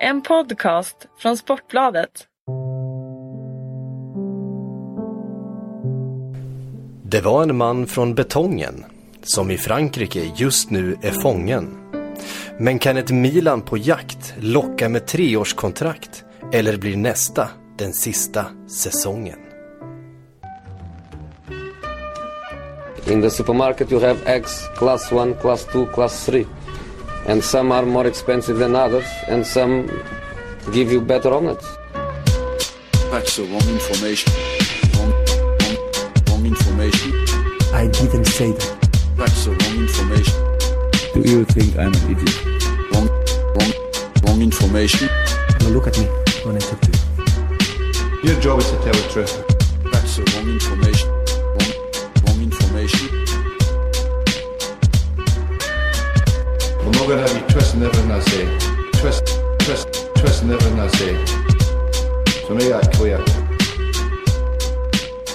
En podcast från Sportbladet. Det var en man från betongen som i Frankrike just nu är fången. Men kan ett Milan på jakt locka med treårskontrakt eller blir nästa den sista säsongen? In the supermarket, you have eggs class 1, class 2, class 3. And some are more expensive than others, and some give you better omelets. That's the wrong information. Wrong, wrong, wrong information. I didn't say that. That's the wrong information. Do you think I'm an idiot? Wrong, wrong, wrong information. Now look at me when I talk to you. Your job is to tell the truth. That's the wrong information. I'm to have you twisting everything I say. Twist, twist, twisting everything I say. So make that clear.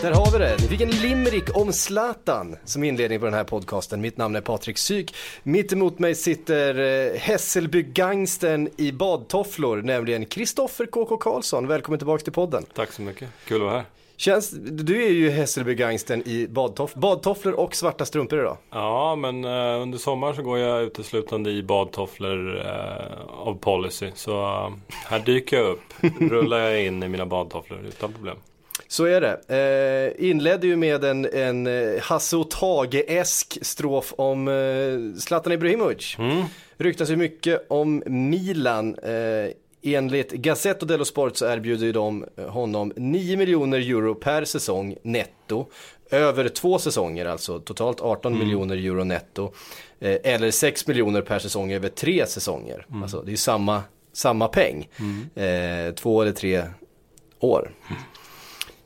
Där har vi det. Ni fick en limerick om Zlatan som inledning på den här podcasten. Mitt namn är Patrik Syk. Mitt emot mig sitter eh, Hässelby-gangstern i badtofflor, nämligen Kristoffer KK Karlsson. Välkommen tillbaka till podden. Tack så mycket, kul att vara här. Känns, du är ju Hässelby-gangstern i badtoff, badtofflor och svarta strumpor idag. Ja, men eh, under sommaren så går jag uteslutande i badtofflor eh, av policy. Så eh, här dyker jag upp, rullar jag in i mina badtofflor utan problem. Så är det. Eh, inledde ju med en, en eh, Hasse och Tage-esk strof om eh, Zlatan Ibrahimovic. Mm. Ryktas ju mycket om Milan. Eh, enligt Gazzetto dello Sport så erbjuder ju de honom 9 miljoner euro per säsong netto. Över två säsonger alltså, totalt 18 miljoner euro netto. Eh, eller 6 miljoner per säsong över tre säsonger. Alltså det är samma, samma peng. Eh, två eller tre år.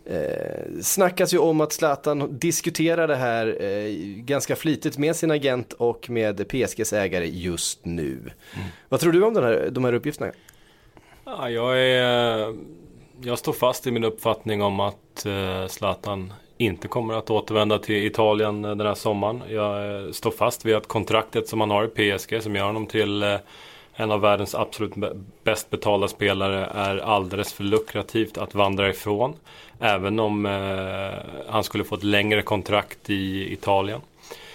Eh, snackas ju om att Zlatan diskuterar det här eh, ganska flitigt med sin agent och med PSGs ägare just nu. Vad tror du om här, de här uppgifterna? Ja, jag, är, eh, jag står fast i min uppfattning om att eh, Zlatan inte kommer att återvända till Italien eh, den här sommaren. Jag eh, står fast vid att kontraktet som han har i PSG som gör honom till en av världens absolut bäst betalda spelare är alldeles för lukrativt att vandra ifrån. Även om eh, han skulle få ett längre kontrakt i Italien.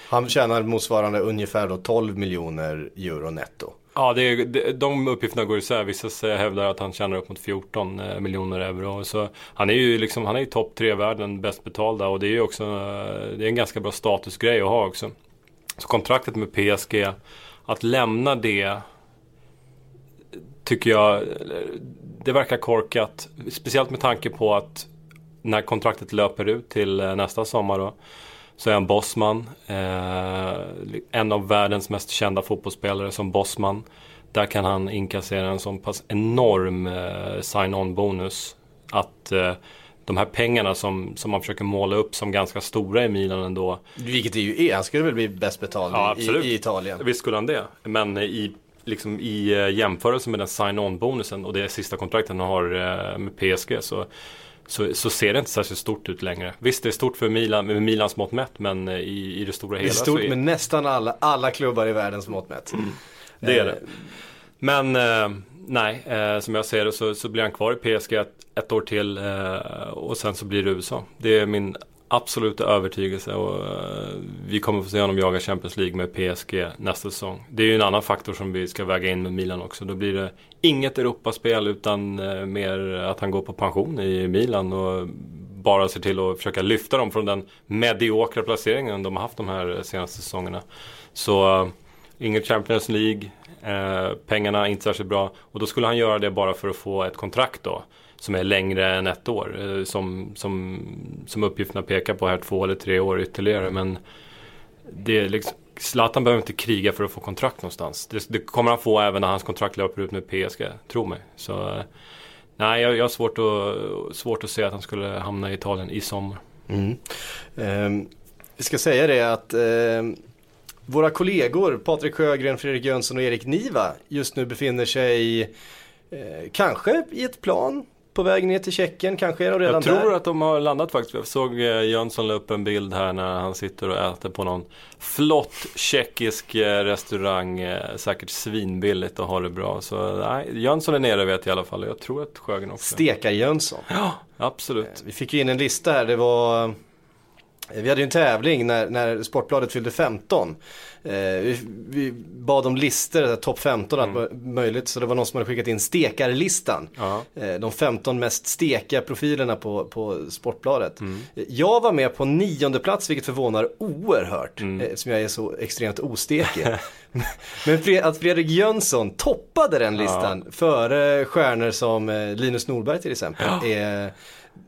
Han tjänar motsvarande ungefär då 12 miljoner euro netto. Ja, det är, det, de uppgifterna går isär. Vissa hävdar att han tjänar upp mot 14 eh, miljoner euro. Så han är ju liksom, han är topp tre i världen, bäst betalda. Och det är ju också, eh, det är en ganska bra statusgrej att ha också. Så kontraktet med PSG, att lämna det tycker jag, eh, det verkar korkat. Speciellt med tanke på att när kontraktet löper ut till nästa sommar då. Så är han bossman. Eh, en av världens mest kända fotbollsspelare som bossman. Där kan han inkassera en sån pass enorm eh, sign-on bonus. Att eh, de här pengarna som, som man försöker måla upp som ganska stora i Milan ändå. Vilket det ju är, han skulle väl bli bäst betald Ja, i, i Italien. Visst skulle han det. Men i, liksom, i eh, jämförelse med den sign-on bonusen och det sista kontraktet han har eh, med PSG så, så, så ser det inte särskilt stort ut längre. Visst det är stort för Milan, med Milans mått mätt men eh, i, i det stora Det är hela stort så är, med nästan alla, alla klubbar i världens mått mätt. det är Eh, det. Men eh, nej, eh, som jag ser det så, så blir han kvar i PSG ett, ett år till eh, och sen så blir det USA. Det är min absoluta övertygelse och eh, vi kommer få se honom jaga Champions League med PSG nästa säsong. Det är ju en annan faktor som vi ska väga in med Milan också. Då blir det inget Europaspel utan eh, mer att han går på pension i Milan och bara ser till att försöka lyfta dem från den mediokra placeringen de har haft de här senaste säsongerna. Så eh, inget Champions League, pengarna inte särskilt bra och då skulle han göra det bara för att få ett kontrakt då som är längre än ett år. Eh, som, som, som uppgifterna pekar på här två eller tre år ytterligare. Men det är liksom, Zlatan behöver inte kriga för att få kontrakt någonstans. Det, det kommer han få även när hans kontrakt löper ut med PSG, tro mig. Så eh, nej, jag, jag har svårt att, svårt att se att han skulle hamna i Italien i sommar. Mm. Ehm, vi ska säga det att ehm, våra kollegor Patrik Sjögren, Fredrik Jönsson och Erik Niva just nu befinner sig eh, kanske i ett plan på väg ner till Tjeckien, kanske är de redan Jag tror där. att de har landat faktiskt. Jag såg eh, Jönsson la upp en bild här när han sitter och äter på någon flott tjeckisk eh, restaurang. eh, Säkert svinbilligt och har det bra. Så nej, Jönsson är nere vet jag i alla fall. Jag tror att Sjögren också. Stekar-Jönsson. Ja, absolut. Vi fick ju in en lista här, det var vi hade ju en tävling när, när Sportbladet fyllde 15. Eh, vi, vi bad om listor, topp 15 allt Mm. möjligt. Så det var någon som hade skickat in stekarlistan. Ja. Eh, de 15 mest stekiga profilerna på, på Sportbladet. Mm. Eh, Jag var med på nionde plats vilket förvånar oerhört. Mm. Eh, eftersom jag är så extremt ostekig. Men Fre- att Fredrik Jönsson toppade den listan före stjärnor som eh, Linus Norberg till exempel. Är,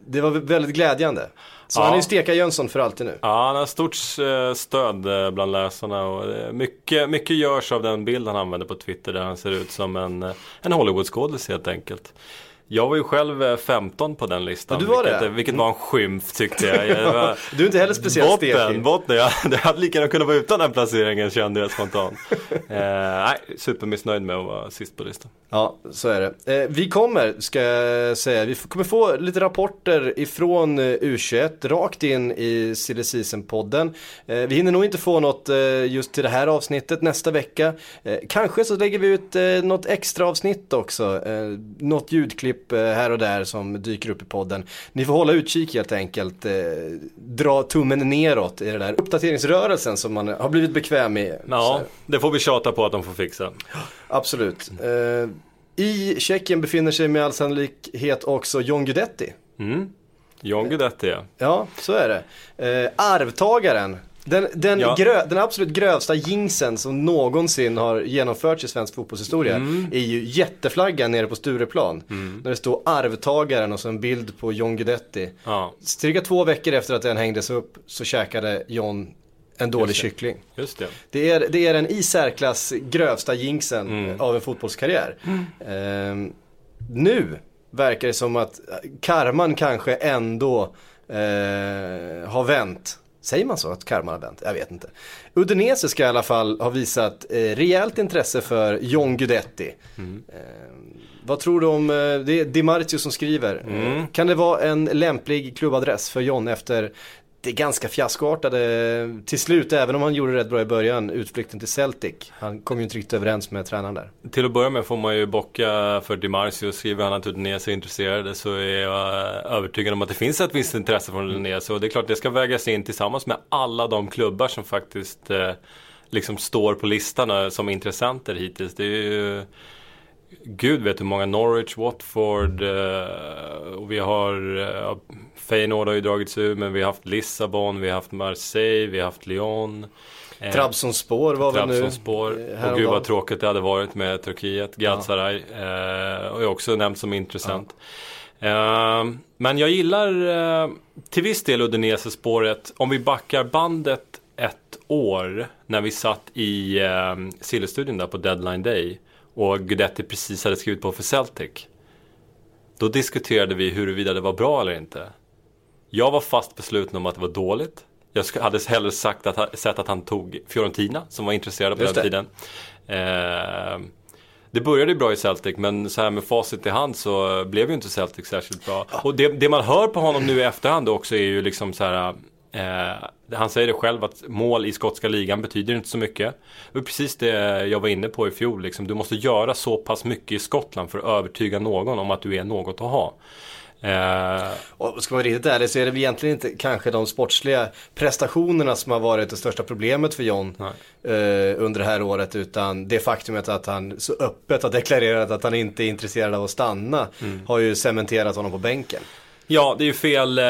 det var väldigt glädjande. Så Ja. han är ju steka Jönsson för alltid nu. Ja, han har stort eh, stöd eh, bland läsarna och eh, mycket, mycket görs av den bild han använder på Twitter där han ser ut som en, en Hollywoodskådis helt enkelt. Jag var ju själv eh, 15 på den listan. Ja, du var vilket, det? eh, vilket var en skymf tyckte jag. jag var, Du är inte heller speciellt botten, stekig. botten. Jag, det hade lika gärna kunnat vara utan den placeringen kände jag spontant. eh, nej, supermissnöjd med att vara sist på listan. Ja, så är det. Eh, vi kommer, ska jag säga, vi kommer få lite rapporter ifrån eh, U21 rakt in i Silly Season-podden. Eh, vi hinner nog inte få något eh, just till det här avsnittet nästa vecka. Eh, kanske så lägger vi ut eh, något extra avsnitt också. Eh, något ljudklipp eh, här och där som dyker upp i podden. Ni får hålla utkik helt enkelt. Eh, dra tummen neråt i den där uppdateringsrörelsen som man har blivit bekväm i. Ja, det får vi tjata på att de får fixa. Absolut. Eh, I Tjeckien befinner sig med all sannolikhet också John Guidetti. Mm. John Guidetti ja. Ja, så är det. Arvtagaren. Den, den, Ja. grö, den absolut grövsta jinxen som någonsin har genomförts i svensk fotbollshistoria är ju jätteflaggan nere på Stureplan. När det står arvtagaren och så en bild på John Guidetti. Ja, Cirka två veckor efter att den hängdes upp så käkade John en dålig Just kyckling. just det. Det är, det är den i särklass grövsta jinxen Mm. av en fotbollskarriär. Ehm, nu verkar det som att karman kanske ändå eh, har vänt. Säger man så att karman har vänt? Jag vet inte. Udinese ska i alla fall ha visat eh, rejält intresse för John Guidetti. Mm. Ehm, vad tror du om, eh, det är Di Marzio som skriver. Mm. Eh, Kan det vara en lämplig klubbadress för John efter det ganska fiaskoartade till slut, även om han gjorde rätt bra i början, utflykten till Celtic. Han kom ju inte riktigt överens med tränaren där. Till att börja med får man ju bocka för Dimarcio. Skriver han att Udinese är intresserade så är jag övertygad om att det finns ett visst intresse från Udinese. Och det är klart det ska vägas in tillsammans med alla de klubbar som faktiskt eh, liksom står på listan eh, som intressenter hittills. Det är ju Gud vet hur många Norwich, Watford eh, och vi har eh, Feyenoord har ju dragits ur men vi har haft Lissabon, vi har haft Marseille, vi har haft Lyon. Eh, Trabzonspor var väl nu Trabzonspor. eh, Och gud vad tråkigt det hade varit med Turkiet. Galatasaray eh, och är också nämnt som intressant. Eh, men jag gillar eh, till viss del Udinese-spåret. Om vi backar bandet ett år när vi satt i eh, Sillerstudion där på deadline day och Guidetti precis hade skrivit på för Celtic. Då diskuterade vi huruvida det var bra eller inte. Jag var fast besluten om att det var dåligt. Jag hade hellre sagt att, sett att han tog Fiorentina som var intresserade på Just den det. tiden. Eh, det började ju bra i Celtic men så här med facit i hand så blev ju inte Celtic särskilt bra. Och det, det man hör på honom nu i efterhand också är ju liksom så här Eh, han säger det själv att mål i skotska ligan betyder inte så mycket. Det var precis det jag var inne på i fjol. Liksom. Du måste göra så pass mycket i Skottland för att övertyga någon om att du är något att ha. Eh, Och ska man vara riktigt ärlig så är det väl egentligen inte kanske de sportsliga prestationerna som har varit det största problemet för John eh, under det här året utan det faktumet att han så öppet har deklarerat att han inte är intresserad av att stanna Mm. har ju cementerat honom på bänken. Ja, det är ju fel eh,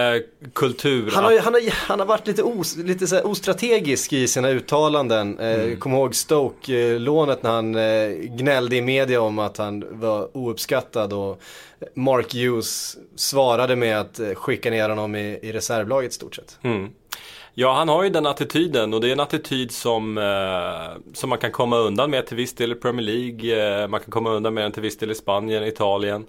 kultur. Han har, att- han har, han har varit lite, os, lite så ostrategisk i sina uttalanden. Eh, Mm. Kom ihåg Stoke-lånet när han eh, gnällde i media om att han var ouppskattad och Mark Hughes svarade med att eh, skicka ner honom i, i reservlaget stort sett. Mm. Ja, han har ju den attityden och det är en attityd som, eh, som man kan komma undan med till viss del i Premier League. Eh, man kan komma undan med den till viss del i Spanien, Italien.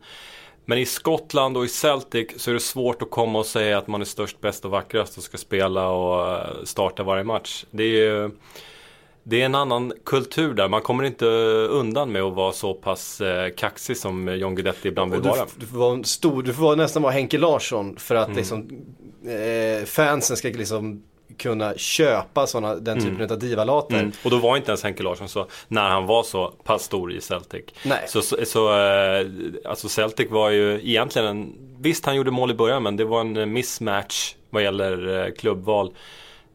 Men i Skottland och i Celtic så är det svårt att komma och säga att man är störst, bäst och vackrast och ska spela och eh, starta varje match. Det är ju Det är en annan kultur där. Man kommer inte undan med att vara så pass eh, kaxig som John Guidetti ibland vill vara. du, får vara stor, du får nästan vara Henke Larsson för Mm. att liksom, eh, fansen ska liksom kunna köpa såna, den typen av divalater. Mm. Och då var inte ens Henke Larsson så, när han var så pass stor i Celtic. Nej. Så, så, så eh, alltså Celtic var ju egentligen en, visst han gjorde mål i början men det var en mismatch vad gäller eh, klubbval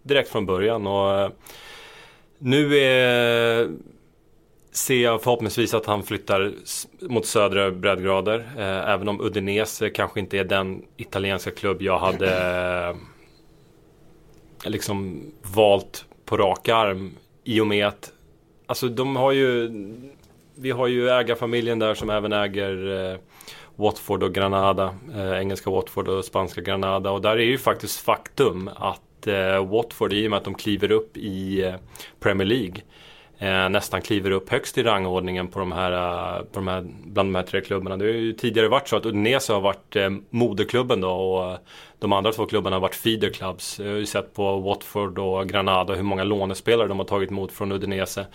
direkt från början. Och eh, nu är, ser jag förhoppningsvis att han flyttar mot södra breddgrader. Även om Udinese kanske inte är den italienska klubb jag hade liksom valt på rak arm i och med att Alltså de har ju Vi har ju ägarfamiljen där som även äger eh, Watford och Granada eh, Engelska Watford och spanska Granada. Och där är ju faktiskt faktum att eh, Watford i och med att de kliver upp i eh, Premier League eh, nästan kliver upp högst i rangordningen på de här, eh, på de här, bland de här tre klubbarna. Det har ju tidigare varit så att Udinese har varit eh, moderklubben då och eh, de andra två klubbarna har varit feeder clubs. Jag har ju sett på Watford och Granada hur många lånespelare de har tagit emot från Udinese.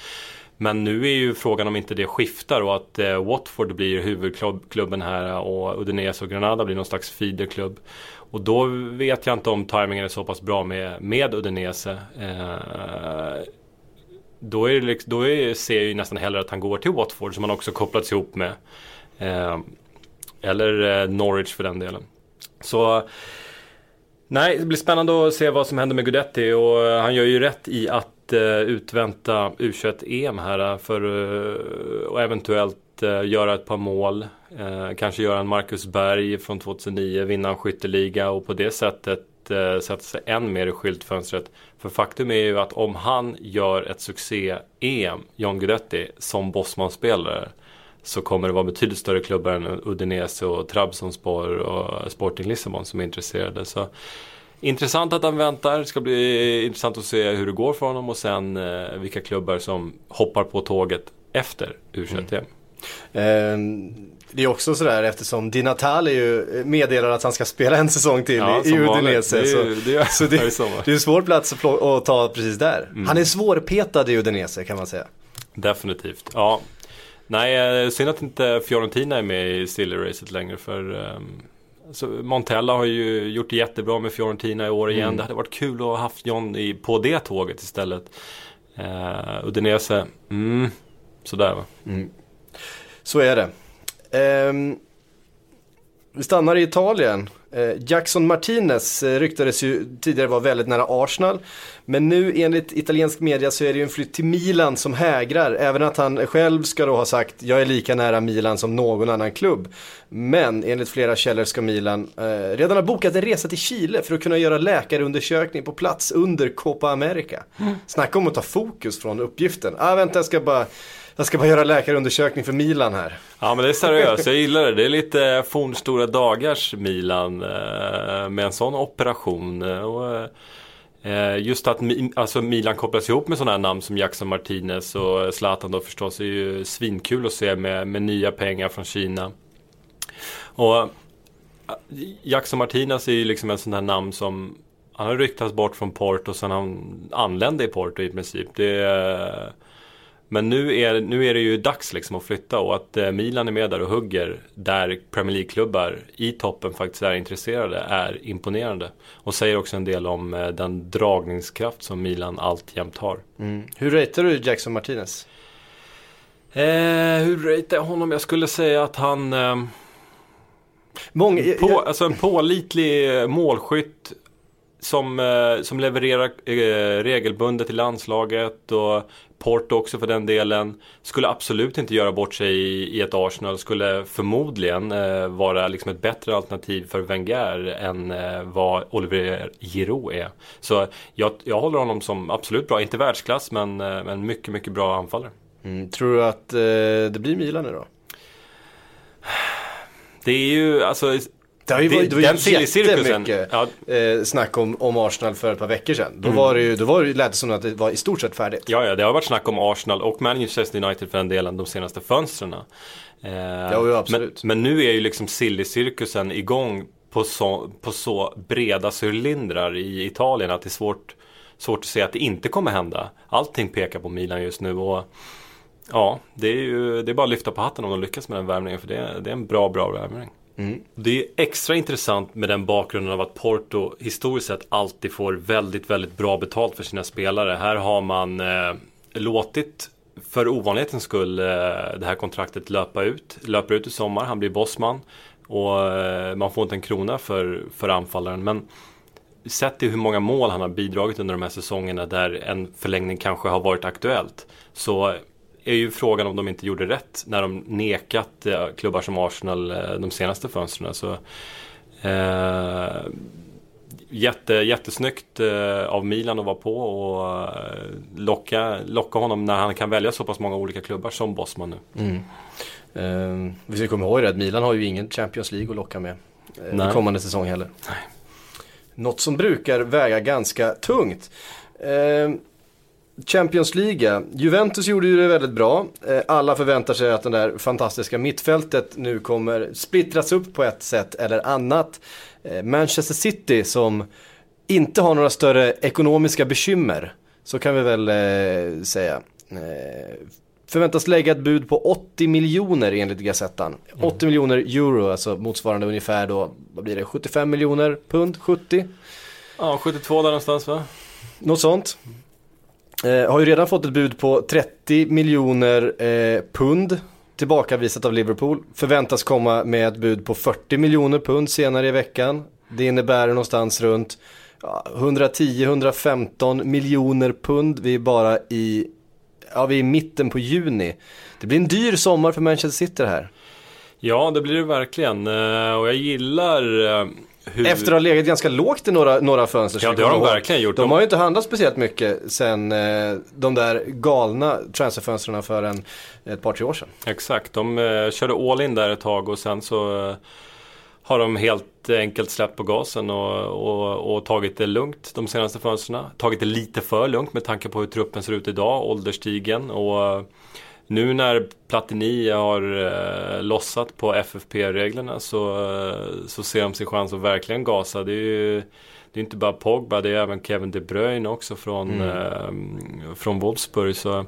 Men nu är ju frågan om inte det skiftar och att eh, Watford blir huvudklubben här och Udinese och Granada blir någon slags feederklubb. Och då vet jag inte om tajmingen är så pass bra med, med Udinese. Eh, då, är det, liksom- då är, ser jag ju nästan hellre att han går till Watford som han också kopplats ihop med. Eh, eller eh, Norwich för den delen. Så Nej, det blir spännande att se vad som händer med Gudetti och eh, han gör ju rätt i att eh, utvänta U21-EM här eh, för eh, och eventuellt eh, göra ett par mål. Eh, kanske göra en Marcus Berg från 2009, vinna en skytteliga och på det sättet eh, sätta sig än mer i skyltfönstret. För faktum är ju att om han gör ett succé-EM, John Guidetti, som Bosman-spelare så kommer det vara betydligt större klubbar än Udinese och Trabzonspor och Sporting Lissabon som är intresserade. Så Intressant att han väntar. Det ska bli intressant att se hur det går för honom och sen eh, vilka klubbar som hoppar på tåget efter U21. Mm. Eh, det är också sådär eftersom Di Natale ju meddelar att han ska spela en säsong till Ja, i. Udinese. Det är det är- så det det, är en svår plats att, att ta precis där. Mm. Han är svårpetad i Udinese kan man säga. Definitivt. Ja. Nej, eh, synd att inte Fiorentina är med i Silly-racet längre för ehm, så Montella har ju gjort det jättebra med Fiorentina i år igen. Mm. Det hade varit kul att ha haft John i, på det tåget istället. Uh, Udinese, mm, sådär va. Så är det. Ehm, vi stannar i Italien. Eh, Jackson Martinez eh, ryktades ju tidigare vara väldigt nära Arsenal. Men nu enligt italiensk media så är det ju en flytt till Milan som hägrar. Även att han själv ska då ha sagt jag är lika nära Milan som någon annan klubb. Men enligt flera källor ska Milan eh, redan ha bokat en resa till Chile för att kunna göra läkarundersökning på plats under Copa America. Snacka om att ta fokus från uppgiften. Ah, vänta, jag ska bara jag ska bara göra läkarundersökning för Milan här. Ja men det är seriöst, jag gillar det. Det är lite fornstora dagars Milan eh, med en sån operation. Och, eh, just att alltså Milan kopplas ihop med sådana här namn som Jackson Martinez och Zlatan då förstås är ju svinkul att se med, med nya pengar från Kina. Och eh, Jackson Martinez är ju liksom en sån här namn som han har ryktats bort från Porto sen han anlände i Porto i princip. Det är, men nu är, nu är det ju dags liksom att flytta och att eh, Milan är med där och hugger där Premier League-klubbar i toppen faktiskt är intresserade är imponerande. Och säger också en del om eh, den dragningskraft som Milan alltjämt har. Hur ratear du Jackson Martinez? Eh, hur ratear jag honom? Jag skulle säga att han... Eh, Många, jag- på, jag- alltså en pålitlig eh, målskytt som, eh, som levererar eh, regelbundet i landslaget och Porto också för den delen. Skulle absolut inte göra bort sig i, i ett Arsenal. Skulle förmodligen eh, vara liksom ett bättre alternativ för Wenger än vad Olivier Giroud är. Så jag, jag håller honom som absolut bra. Inte världsklass men, men mycket, mycket bra anfallare. Mm, tror du att eh, det blir Milan då? Det är ju alltså Det har ju varit, det var ju jättemycket ja. eh, snack om, om Arsenal för ett par veckor sedan. Mm. Då var det ju, då var det, lät det som att det var i stort sett färdigt. Ja, ja, det har varit snack om Arsenal och Manchester United för den delen de senaste fönstren. Eh, Ja, absolut. Men, men nu är ju liksom silly-cirkusen igång på så, på så breda cylindrar i Italien att det är svårt svårt att se att det inte kommer hända. Allting pekar på Milan just nu och ja, det är ju det är bara att lyfta på hatten om de lyckas med den värvningen för det är, det är en bra, bra Mm. Det är extra intressant med den bakgrunden av att Porto historiskt sett alltid får väldigt, väldigt bra betalt för sina spelare. Här har man eh, låtit för ovanlighetens skull eh, det här kontraktet löpa ut. Löper ut i sommar, han blir bossman. Och eh, man får inte en krona för, för anfallaren. Men sett till hur många mål han har bidragit under de här säsongerna där en förlängning kanske har varit aktuellt. Så är ju frågan om de inte gjorde rätt när de nekat eh, klubbar som Arsenal eh, de senaste fönstren. Så, eh, jätte, jättesnyggt eh, av Milan att vara på och locka, locka honom när han kan välja så pass många olika klubbar som Bosman nu. Eh, vi ska komma ihåg det att Milan har ju ingen Champions League att locka med eh, Nej. kommande säsong heller. Något som brukar väga ganska tungt. Eh, Champions League. Juventus gjorde ju det väldigt bra. Eh, alla förväntar sig att det där fantastiska mittfältet nu kommer splittras upp på ett sätt eller annat. Eh, Manchester City som inte har några större ekonomiska bekymmer, så kan vi väl eh, säga. Eh, förväntas lägga ett bud på 80 miljoner enligt Gazettan. 80 miljoner euro, alltså motsvarande ungefär då, vad blir det, 75 miljoner pund, 70? Ja, 72 där någonstans va? Något sånt. Eh, har ju redan fått ett bud på 30 miljoner eh, pund tillbakavisat av Liverpool. Förväntas komma med ett bud på 40 miljoner pund senare i veckan. Det innebär någonstans runt 110-115 miljoner pund. Vi är bara i, ja vi är i mitten på juni. Det blir en dyr sommar för Manchester City här. Ja, det blir det verkligen. Eh, och jag gillar eh, hur... Efter att ha legat ganska lågt i några, några fönster. Ja, det har de verkligen gjort. De De- har ju inte handlat speciellt mycket sen eh, de där galna transferfönstren för en, ett par, tre år sedan. Exakt, de eh, körde all in där ett tag och sen så eh, har de helt enkelt släppt på gasen och, och, och tagit det lugnt de senaste fönstren. Tagit det lite för lugnt med tanke på hur truppen ser ut idag, ålderstigen. Och nu när Platini har eh, lossat på FFP-reglerna så, eh, så ser de sin chans att verkligen gasa. Det är ju det är inte bara Pogba, det är även Kevin De Bruyne också från, eh, från Wolfsburg. Så,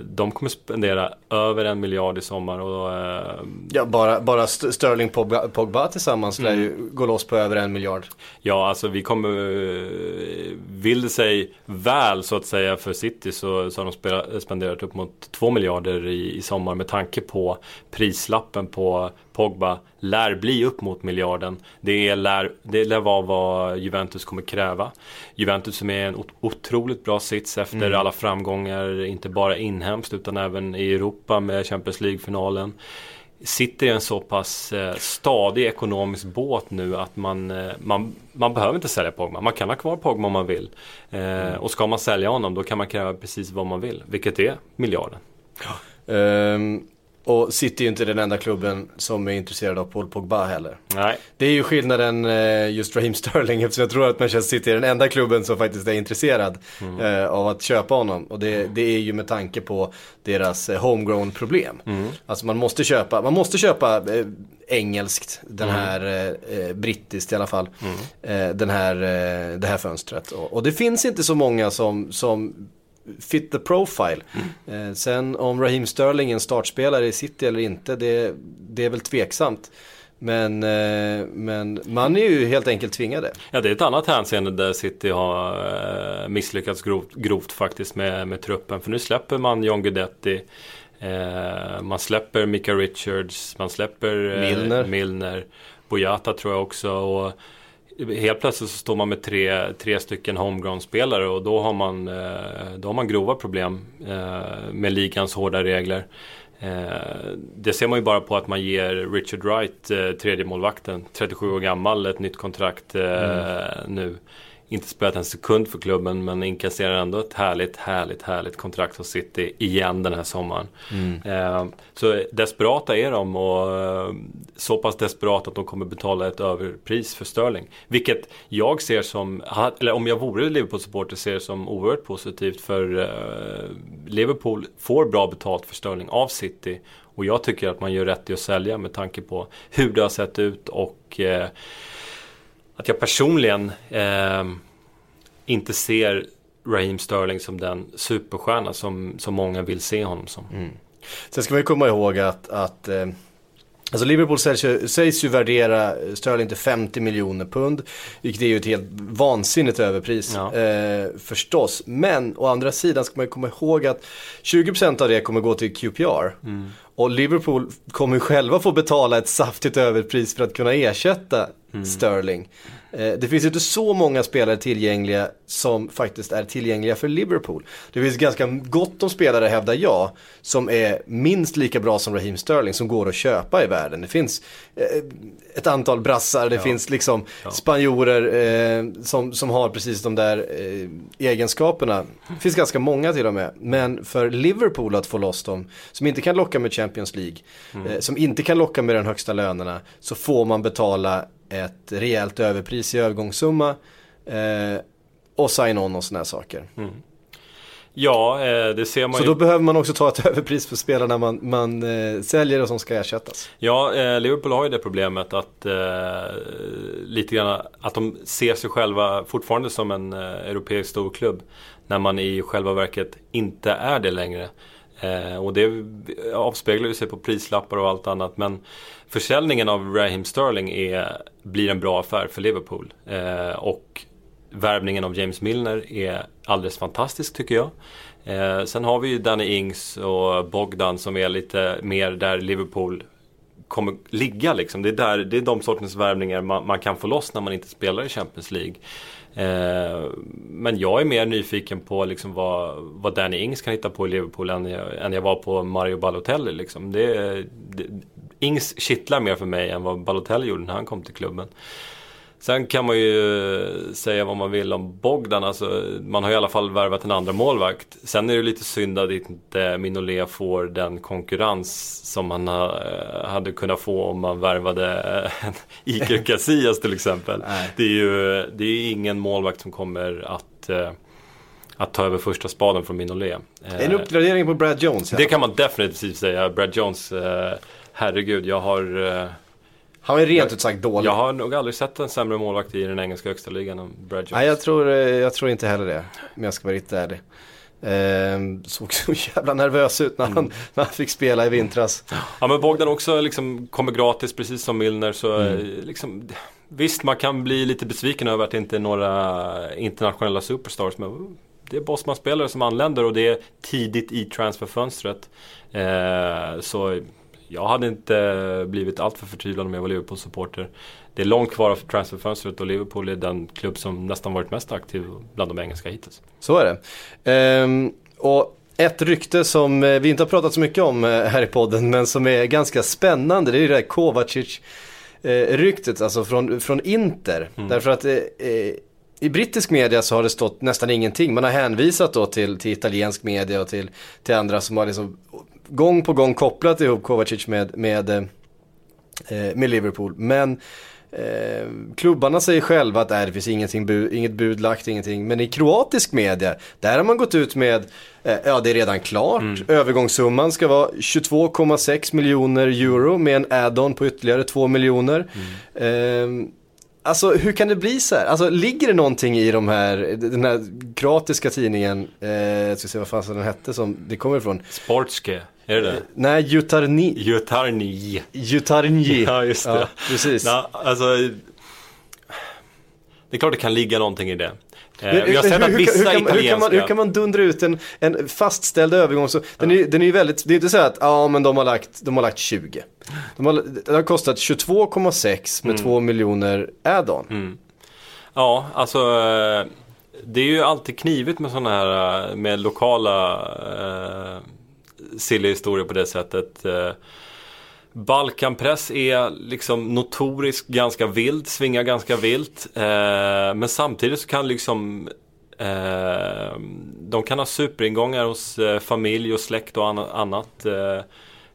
de kommer spendera över en miljard i sommar och eh, Ja, bara, bara St- Sterling Pogba, Pogba tillsammans lär ju gå loss på över en miljard. ja, alltså vi kommer, eh, vill det sig väl så att säga för City så, så har de spela, spenderat upp mot 2 miljarder i, i sommar med tanke på prislappen på Pogba lär bli upp mot miljarden. Det, är, lär, det lär vara vad Juventus kommer kräva. Juventus som är en ot- otroligt bra sits efter alla framgångar, inte bara inhemskt utan även i Europa med Champions League-finalen. Sitter i en så pass eh, stadig ekonomisk båt nu att man, eh, man, man behöver inte sälja Pogba. Man kan ha kvar Pogba om man vill. Eh, Och ska man sälja honom då kan man kräva precis vad man vill. Vilket är miljarden. Ehm, och City är ju inte den enda klubben som är intresserad av Paul Pogba heller. Nej, Det är ju skillnaden eh, just Raheem Sterling eftersom jag tror att Manchester City är den enda klubben som faktiskt är intresserad eh, av att köpa honom. Och det, det är ju med tanke på deras eh, homegrown problem. Alltså man måste köpa, man måste köpa engelskt, den här, eh, eh, brittiskt i alla fall, eh, den här, eh, det här fönstret. Och, och det finns inte så många som, som fit the profile. Eh, sen om Raheem Sterling är en startspelare i City eller inte, det, det är väl tveksamt. Men, eh, men man är ju helt enkelt tvingade. Ja, det är ett annat hänseende där City har eh, misslyckats grovt, grovt faktiskt med, med truppen. För nu släpper man John Guidetti. Eh, man släpper Mika Richards. Man släpper eh, Milner. Milner. Boyata tror jag också. Och helt plötsligt så står man med tre, tre stycken homegrown-spelare och då har man, eh, då har man grova problem eh, med ligans hårda regler. Eh, det ser man ju bara på att man ger Richard Wright, tredje målvakten 37 år gammal, ett nytt kontrakt eh, nu. Inte spelat en sekund för klubben men inkasserar ändå ett härligt, härligt, härligt kontrakt hos City igen den här sommaren. Eh, så desperata är de och eh, så pass desperata att de kommer betala ett överpris för Sterling. Vilket jag ser som, eller om jag vore Liverpool-supporter ser som oerhört positivt för eh, Liverpool får bra betalt för Sterling av City. Och jag tycker att man gör rätt i att sälja med tanke på hur det har sett ut och eh, att jag personligen eh, inte ser Raheem Sterling som den superstjärna som, som många vill se honom som. Sen ska man ju komma ihåg att, att eh, Alltså Liverpool sägs sägs ju värdera Sterling till 50 miljoner pund. Vilket är ju ett helt vansinnigt överpris Ja. eh, förstås. Men å andra sidan ska man ju komma ihåg att 20% av det kommer gå till QPR. Och Liverpool kommer själva få betala ett saftigt överpris för att kunna ersätta Sterling. Eh, det finns inte så många spelare tillgängliga som faktiskt är tillgängliga för Liverpool. Det finns ganska gott om spelare, hävdar jag, som är minst lika bra som Raheem Sterling som går att köpa i världen. Det finns eh, ett antal brassar, det finns liksom spanjorer eh, som, som har precis de där eh, egenskaperna. Det finns ganska många till och med. Men för Liverpool att få loss dem, som inte kan locka med Champions League, eh, som inte kan locka med den högsta lönerna, så får man betala ett rejält överpris i övergångssumma eh, och sign-on och sådana här saker. Ja, eh, det ser man Så ju. då behöver man också ta ett överpris för spelarna man, man eh, säljer och som ska ersättas. Ja, eh, Liverpool har ju det problemet att eh, lite grann att de ser sig själva fortfarande som en eh, europeisk storklubb. När man i själva verket inte är det längre. Eh, och det avspeglar ju sig på prislappar och allt annat. Men försäljningen av Raheem Sterling är, blir en bra affär för Liverpool. Eh, och värvningen av James Milner är alldeles fantastisk tycker jag. Eh, sen har vi ju Danny Ings och Bogdan som är lite mer där Liverpool kommer ligga liksom. Det är, där, det är de sortens värvningar man, man kan få loss när man inte spelar i Champions League. Eh, men jag är mer nyfiken på liksom vad, vad Danny Ings kan hitta på i Liverpool än jag, än jag var på Mario Balotelli. Liksom. Det, det, Ings kittlar mer för mig än vad Balotelli gjorde när han kom till klubben. Sen kan man ju säga vad man vill om Bogdan. Alltså, man har i alla fall värvat en andra målvakt. Sen är det lite synd att inte Minolet får den konkurrens som han ha- hade kunnat få om man värvade en Iker Casillas till exempel. Det är ju det är ingen målvakt som kommer att, eh, att ta över första spaden från Minolet. Eh, En uppgradering på Brad Jones. Ja. det kan man definitivt säga. Brad Jones, eh, herregud, jag har... Han är rent ut sagt dålig. jag har nog aldrig sett en sämre målvakt i den engelska högsta ligan än Brad Jones. Nej, jag tror, eh, jag tror inte heller det. Om jag ska vara riktigt ärlig. Ehm, såg så jävla nervös ut när han, när han fick spela i vintras. Ja men Bogdan också liksom kommer gratis precis som Milner så Mm. eh, liksom Visst man kan bli lite besviken över att det inte är några internationella superstars men det är Bosman-spelare som anländer och det är tidigt i transferfönstret. Eh, så jag hade inte blivit alltför förtvivlad om jag var Liverpool-supporter. Det är långt kvar av transferfönstret och Liverpool är den klubb som nästan varit mest aktiv bland de engelska hittills. Så är det. Ehm, och ett rykte som eh, vi inte har pratat så mycket om eh, här i podden men som är ganska spännande det är det här Kovacic eh, ryktet, alltså från, från Inter. Därför att eh, eh, i brittisk media så har det stått nästan ingenting. Man har hänvisat då till, till italiensk media och till, till andra som har liksom gång på gång kopplat ihop Kovacic med, med, eh, eh, med Liverpool. Men eh, klubbarna säger själva att nej, det finns ingenting bu- inget bud lagt, ingenting. Men i kroatisk media, där har man gått ut med, eh, ja det är redan klart. Övergångssumman ska vara 22,6 miljoner euro med en add-on på ytterligare 2 miljoner. Eh, Alltså hur kan det bli så här? Alltså ligger det någonting i de här, den här kroatiska tidningen, eh, jag ska se vad fan den hette som det kommer ifrån. Sportske, är det det? Nej, Jutarni, Jutarni. Jutarnji. Ja, just det. precis. Ja, alltså, det är klart det kan ligga någonting i det. Eh, Men vi har hur- sett att hur- vissa hur, kan, hur, kan italienska... man, hur kan man dundra ut en, en fastställd övergång? Så, den, är, den är ju väldigt, det är inte så att ja men de har lagt, de har lagt 20. De har, det har kostat 22,6 med 2 miljoner add-on. Ja, alltså eh, det är ju alltid knivigt med sådana här eh, med lokala eh, silly historia på det sättet. Eh, Balkanpress är liksom notoriskt ganska vilt, svingar ganska vilt. Eh, men samtidigt så kan liksom eh, de kan ha superingångar hos eh, familj och släkt och annat. Eh,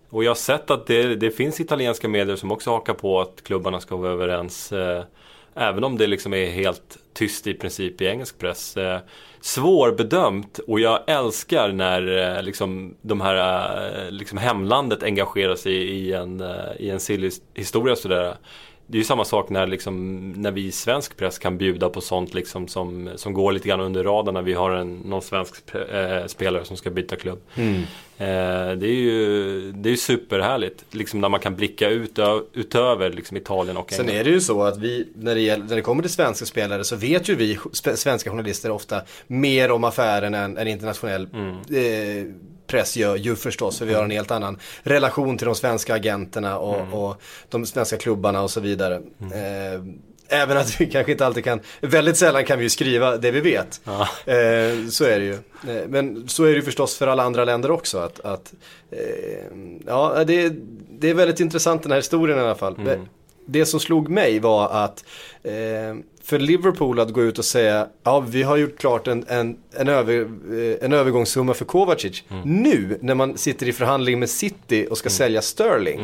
och jag har sett att det, det finns italienska medier som också hakar på att klubbarna ska vara överens. Eh, även om det liksom är helt tyst i princip i engelsk press. Eh, svårbedömt och jag älskar när eh, liksom, de här eh, liksom hemlandet engagerar sig i en, eh, i en silly historia sådär det är ju samma sak när, liksom, när vi i svensk press kan bjuda på sånt liksom som, som går lite grann under radarn när vi har en, någon svensk eh, spelare som ska byta klubb. Mm. Eh, det är ju det är superhärligt, liksom när man kan blicka ut, utöver liksom Italien och Sen England. är det ju så att vi, när det, gäller, när det kommer till svenska spelare så vet ju vi svenska journalister ofta mer om affären än, än internationell Mm. eh, press gör ju förstås. För vi har en helt annan relation till de svenska agenterna och, Mm. och de svenska klubbarna och så vidare. Eh, Även att vi kanske inte alltid kan, väldigt sällan kan vi ju skriva det vi vet. Ja. Eh, så är det ju. Eh, men så är det ju förstås för alla andra länder också. Att, att, eh, ja, det, är- det är väldigt intressant den här historien i alla fall. Det som slog mig var att eh, för Liverpool att gå ut och säga ja vi har gjort klart en, en, en, över, eh, en övergångssumma för Kovacic. Nu när man sitter i förhandling med City och ska sälja Sterling.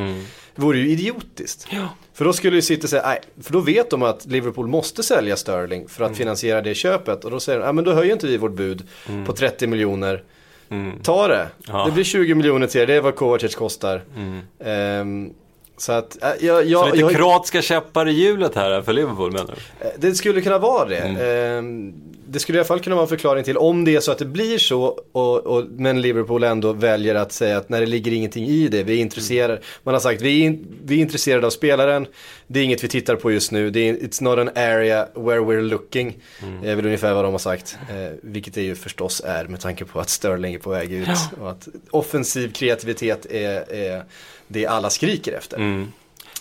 vore ju idiotiskt. För då skulle ju City säga, nej, för då vet de att Liverpool måste sälja Sterling för att finansiera det köpet. Och då säger de, nej men då höjer inte vi vårt bud på 30 miljoner. Ta det. Ja. Det blir 20 miljoner till er, det är vad Kovacic kostar. Ehm, så att, äh, jag, jag, Så lite jag, kroatiska käppar i hjulet här för Liverpool menar du? Eh, Det skulle kunna vara det. Mm. Ehm, Det skulle i alla fall kunna vara en förklaring till om det är så att det blir så och, och, men Liverpool ändå väljer att säga att när det ligger ingenting i det, vi är intresserade. Man har sagt vi är, vi är intresserade av spelaren, det är inget vi tittar på just nu, det är, it's not an area where we're looking. Mm. Är väl ungefär vad de har sagt. Eh, vilket det ju förstås är med tanke på att Sterling är på väg ut. Och att offensiv kreativitet är, är det alla skriker efter. Mm.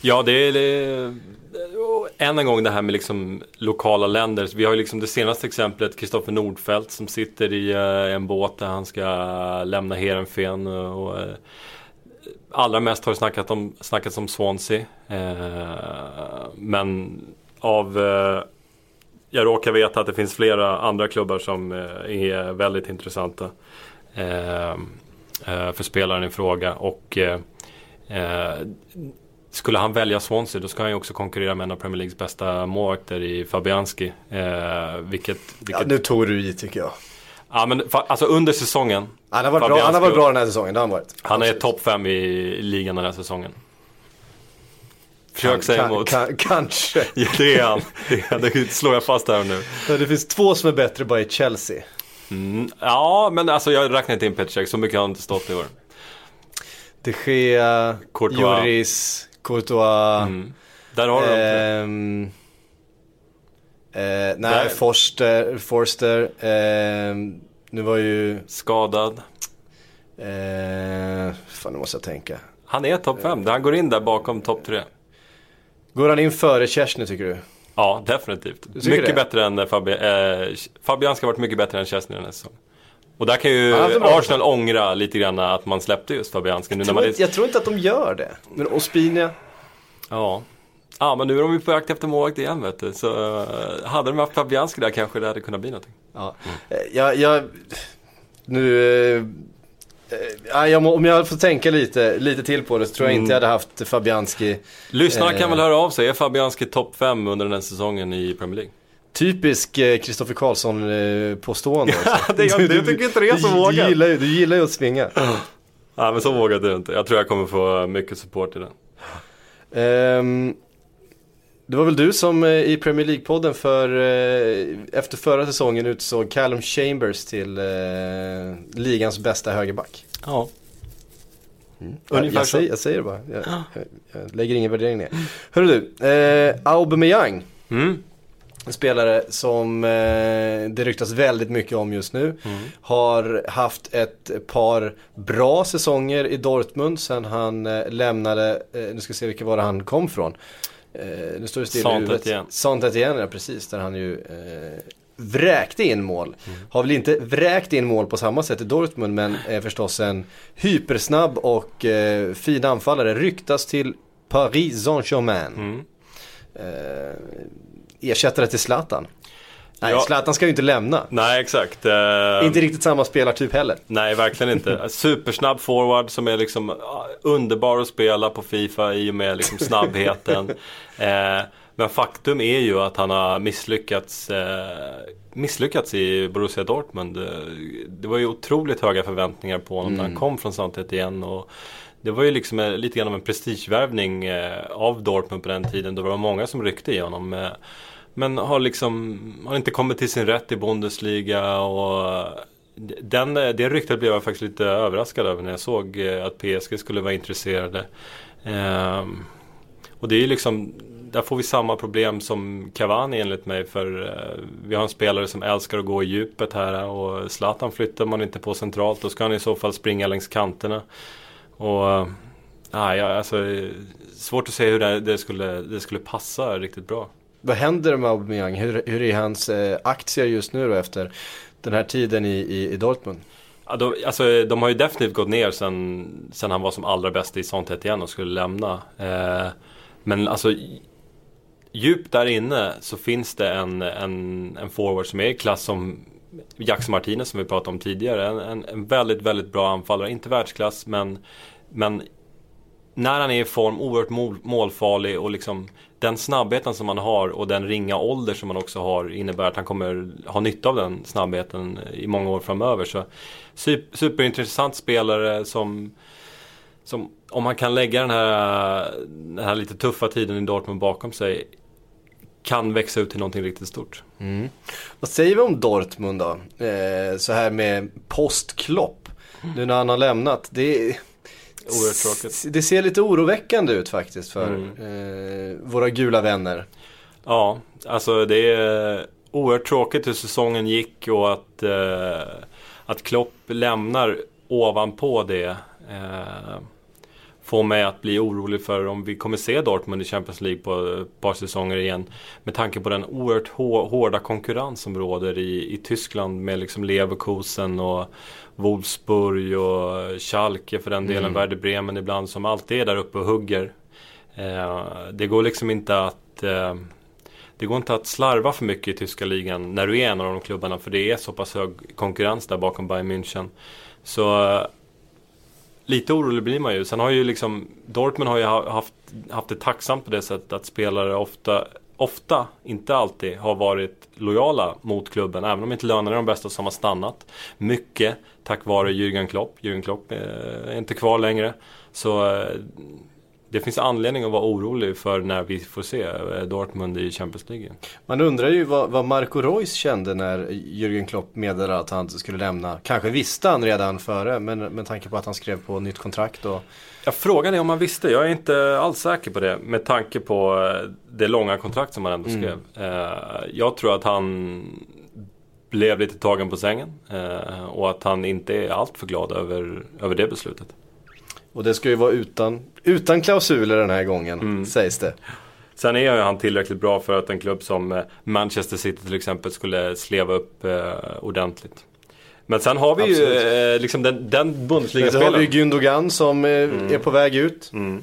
Ja, det är än en gång det här med liksom lokala länder. Vi har ju liksom det senaste exemplet, Kristoffer Nordfeldt som sitter i eh, en båt där han ska lämna Heerenveen. Och, eh, allra mest har det snackat om, snackats om Swansea. Eh, men av eh, jag råkar veta att det finns flera andra klubbar som eh, är väldigt intressanta eh, eh, för spelaren i fråga. Och eh, eh, skulle han välja Swansea då ska han ju också konkurrera med en av Premier Leagues bästa målvakter i Fabianski. Eh, vilket, Ja, vilket nu tog du i tycker jag. ja, men alltså under säsongen. Han har varit, bra, han har varit bra den här säsongen, det har han varit. Han är topp 5 i ligan den här säsongen. Försök Kan- säga emot. kan- Kanske. Ja, det är han. Det, det slår jag fast här nu. Ja, Det finns två som är bättre bara i Chelsea. Mm, ja, men alltså jag räknar inte in Petr så mycket har han inte stått i år. De Gea, Courtois. Lloris, Courtois. Mm. Där har du ehm, eh, nej, Forster. Forster ehm, nu var ju... Skadad. Eh, fan, nu måste jag tänka. Han är topp 5. Han går in där bakom topp 3. Går han in före Chesney tycker du? Ja, definitivt. tycker Mycket det? bättre än Fabi eh, Fabian ska ha varit mycket bättre än Chesney den här säsongen. Och där kan ju Arsenal ångra lite grann att man släppte just Fabianski. Nu Jag tror, jag tror inte att de gör det. Men Ospina, ja. ja, men nu är de ju på jakt efter målvakt igen vet du. Så eh, hade de haft Fabianski där kanske det hade kunnat bli någonting. ja. Eh, jag, jag, nu... Eh, ja, jag må, om jag får tänka lite, lite till på det så tror jag Mm. inte jag hade haft Fabianski. Lyssnarna kan väl höra av sig. Är Fabianski topp 5 under den här säsongen i Premier League? Typisk Kristoffer Karlsson eh, påstående. också. det- jag- Du- det du- tycker inte det är så du, vågat. du, gillar ju, du gillar ju att svinga. Ja, men så vågade du inte. Jag tror jag kommer få mycket support i den. Ehm, det var väl du som eh, i Premier League-podden för, eh, efter förra säsongen utsåg Callum Chambers till eh, ligans bästa högerback. Ja. Jag, Ungefär jag, så. säger, jag säger det bara. Jag, jag, jag lägger ingen värdering ner. Hörru du, eh, Aubameyang. Mm. En spelare som eh, det ryktas väldigt mycket om just nu. Mm. Har haft ett par bra säsonger i Dortmund sen han eh, lämnade, eh, nu ska vi se vilka var det han kom från. Eh, nu står det still i Saint huvudet. Sant Etienne, ja precis. Där han ju eh, vräkte in mål. Har väl inte vräkt in mål på samma sätt i Dortmund men är förstås en hypersnabb och eh, fin anfallare. Ryktas till Paris Saint-Germain. Mm. Ersättare till Zlatan. Nej, Ja. Zlatan ska ju inte lämna. Nej, exakt. Eh, Inte riktigt samma spelartyp heller. Nej, verkligen inte. Supersnabb forward som är liksom ah, underbar att spela på Fifa i och med liksom snabbheten. eh, men faktum är ju att han har misslyckats, eh, misslyckats i Borussia Dortmund. Eh, Det var ju otroligt höga förväntningar på honom när han kom från Saint Etienne och Det var ju liksom eh, lite grann av en prestigevärvning eh, av Dortmund på den tiden. Då var det många som ryckte i honom. Men har liksom, har inte kommit till sin rätt i Bundesliga och den, det ryktet blev jag faktiskt lite överraskad över när jag såg eh, att PSG skulle vara intresserade. Ehm, och det är ju liksom, där får vi samma problem som Cavani enligt mig. För eh, vi har en spelare som älskar att gå i djupet här och Zlatan flyttar man inte på centralt. Då ska han i så fall springa längs kanterna. Och eh, alltså, svårt att se hur det, det, skulle, det skulle passa riktigt bra. Vad händer med Aubameyang? Hur, hur är hans eh, aktier just nu då efter den här tiden i, i, i Dortmund? Ja, de, alltså, de har ju definitivt gått ner sen, sen han var som allra bäst i Santet igen och skulle lämna. Eh, men alltså djupt där inne så finns det en, en, en forward som är i klass som Jackson Martinez som vi pratade om tidigare. En, en, en, väldigt, väldigt bra anfallare. Inte världsklass men, men när han är i form oerhört mål, målfarlig och liksom den snabbheten som han har och den ringa ålder som han också har innebär att han kommer ha nytta av den snabbheten i många år framöver. Så superintressant spelare som, som om han kan lägga den här, den här lite tuffa tiden i Dortmund bakom sig kan växa ut till någonting riktigt stort. Mm. Vad säger vi om Dortmund då? Eh, så här med postklopp. Nu när han har lämnat. Det Oerhört tråkigt. Det ser lite oroväckande ut faktiskt för mm. eh, våra gula vänner. Ja, alltså det är oerhört tråkigt hur säsongen gick och att, eh, att Klopp lämnar ovanpå det. Eh, får mig att bli orolig för om vi kommer se Dortmund i Champions League på ett par säsonger igen. Med tanke på den oerhört hårda konkurrens som råder i, i Tyskland med liksom Leverkusen och Wolfsburg och Schalke för den delen, mm. Werder Bremen ibland som alltid är där uppe och hugger. Eh, det går liksom inte att eh, det går inte att slarva för mycket i tyska ligan när du är en av de klubbarna för det är så pass hög konkurrens där bakom Bayern München. Så eh, lite orolig blir man ju. Sen har ju liksom Dortmund har ju haft, haft det tacksamt på det sättet att spelare ofta ofta, inte alltid, har varit lojala mot klubben. Även om inte lönerna är de bästa som har stannat. Mycket tack vare Jürgen Klopp. Jürgen Klopp eh, är inte kvar längre. Så eh, det finns anledning att vara orolig för när vi får se eh, Dortmund i Champions League. Man undrar ju vad, vad Marco Reus kände när Jürgen Klopp meddelade att han skulle lämna. Kanske visste han redan före, men med tanke på att han skrev på nytt kontrakt och Ja, frågan är om han visste. Jag är inte alls säker på det. Med tanke på eh, det långa kontrakt som han ändå skrev. Mm. Jag tror att han blev lite tagen på sängen. Och att han inte är alltför glad över, över det beslutet. Och det ska ju vara utan, utan klausuler den här gången, mm. sägs det. Sen är ju han tillräckligt bra för att en klubb som eh, Manchester City till exempel skulle sleva upp eh, ordentligt. Men sen har vi Absolut. ju eh, liksom den, den Bundesliga-spelaren. Sen har vi Gündogan som eh, mm. är på väg ut. Mm.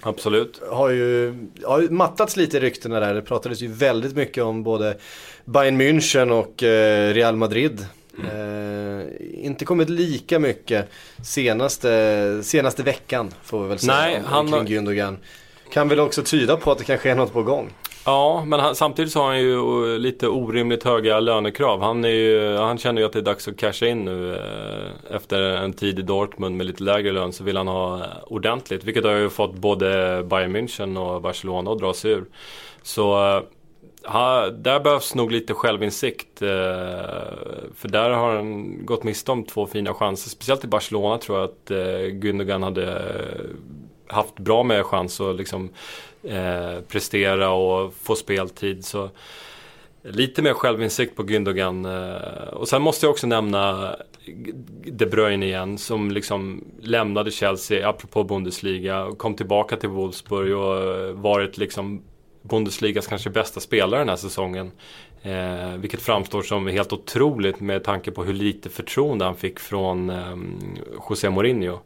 Absolut. Har ju, har ju mattats lite i ryktena där. Det pratades ju väldigt mycket om både Bayern München och eh, Real Madrid. Eh, inte kommit lika mycket senaste, senaste veckan får vi väl säga Nej, han kring Gündogan. Kan väl också tyda på att det kanske är något på gång. Ja, men han, samtidigt så har han ju lite orimligt höga lönekrav. Han, är ju, han känner ju att det är dags att casha in nu. Eh, efter en tid i Dortmund med lite lägre lön så vill han ha ordentligt. Vilket har ju fått både Bayern München och Barcelona att dra sig ur. Så ha, där behövs nog lite självinsikt. Eh, för där har han gått miste om två fina chanser. Speciellt i Barcelona tror jag att eh, Gündogan hade haft bra med chans att liksom, eh, prestera och få speltid. Så lite mer självinsikt på Gündogan. Eh, och sen måste jag också nämna De Bruyne igen som liksom lämnade Chelsea apropå Bundesliga och kom tillbaka till Wolfsburg och eh, varit liksom Bundesligas kanske bästa spelare den här säsongen. Eh, vilket framstår som helt otroligt med tanke på hur lite förtroende han fick från eh, José Mourinho.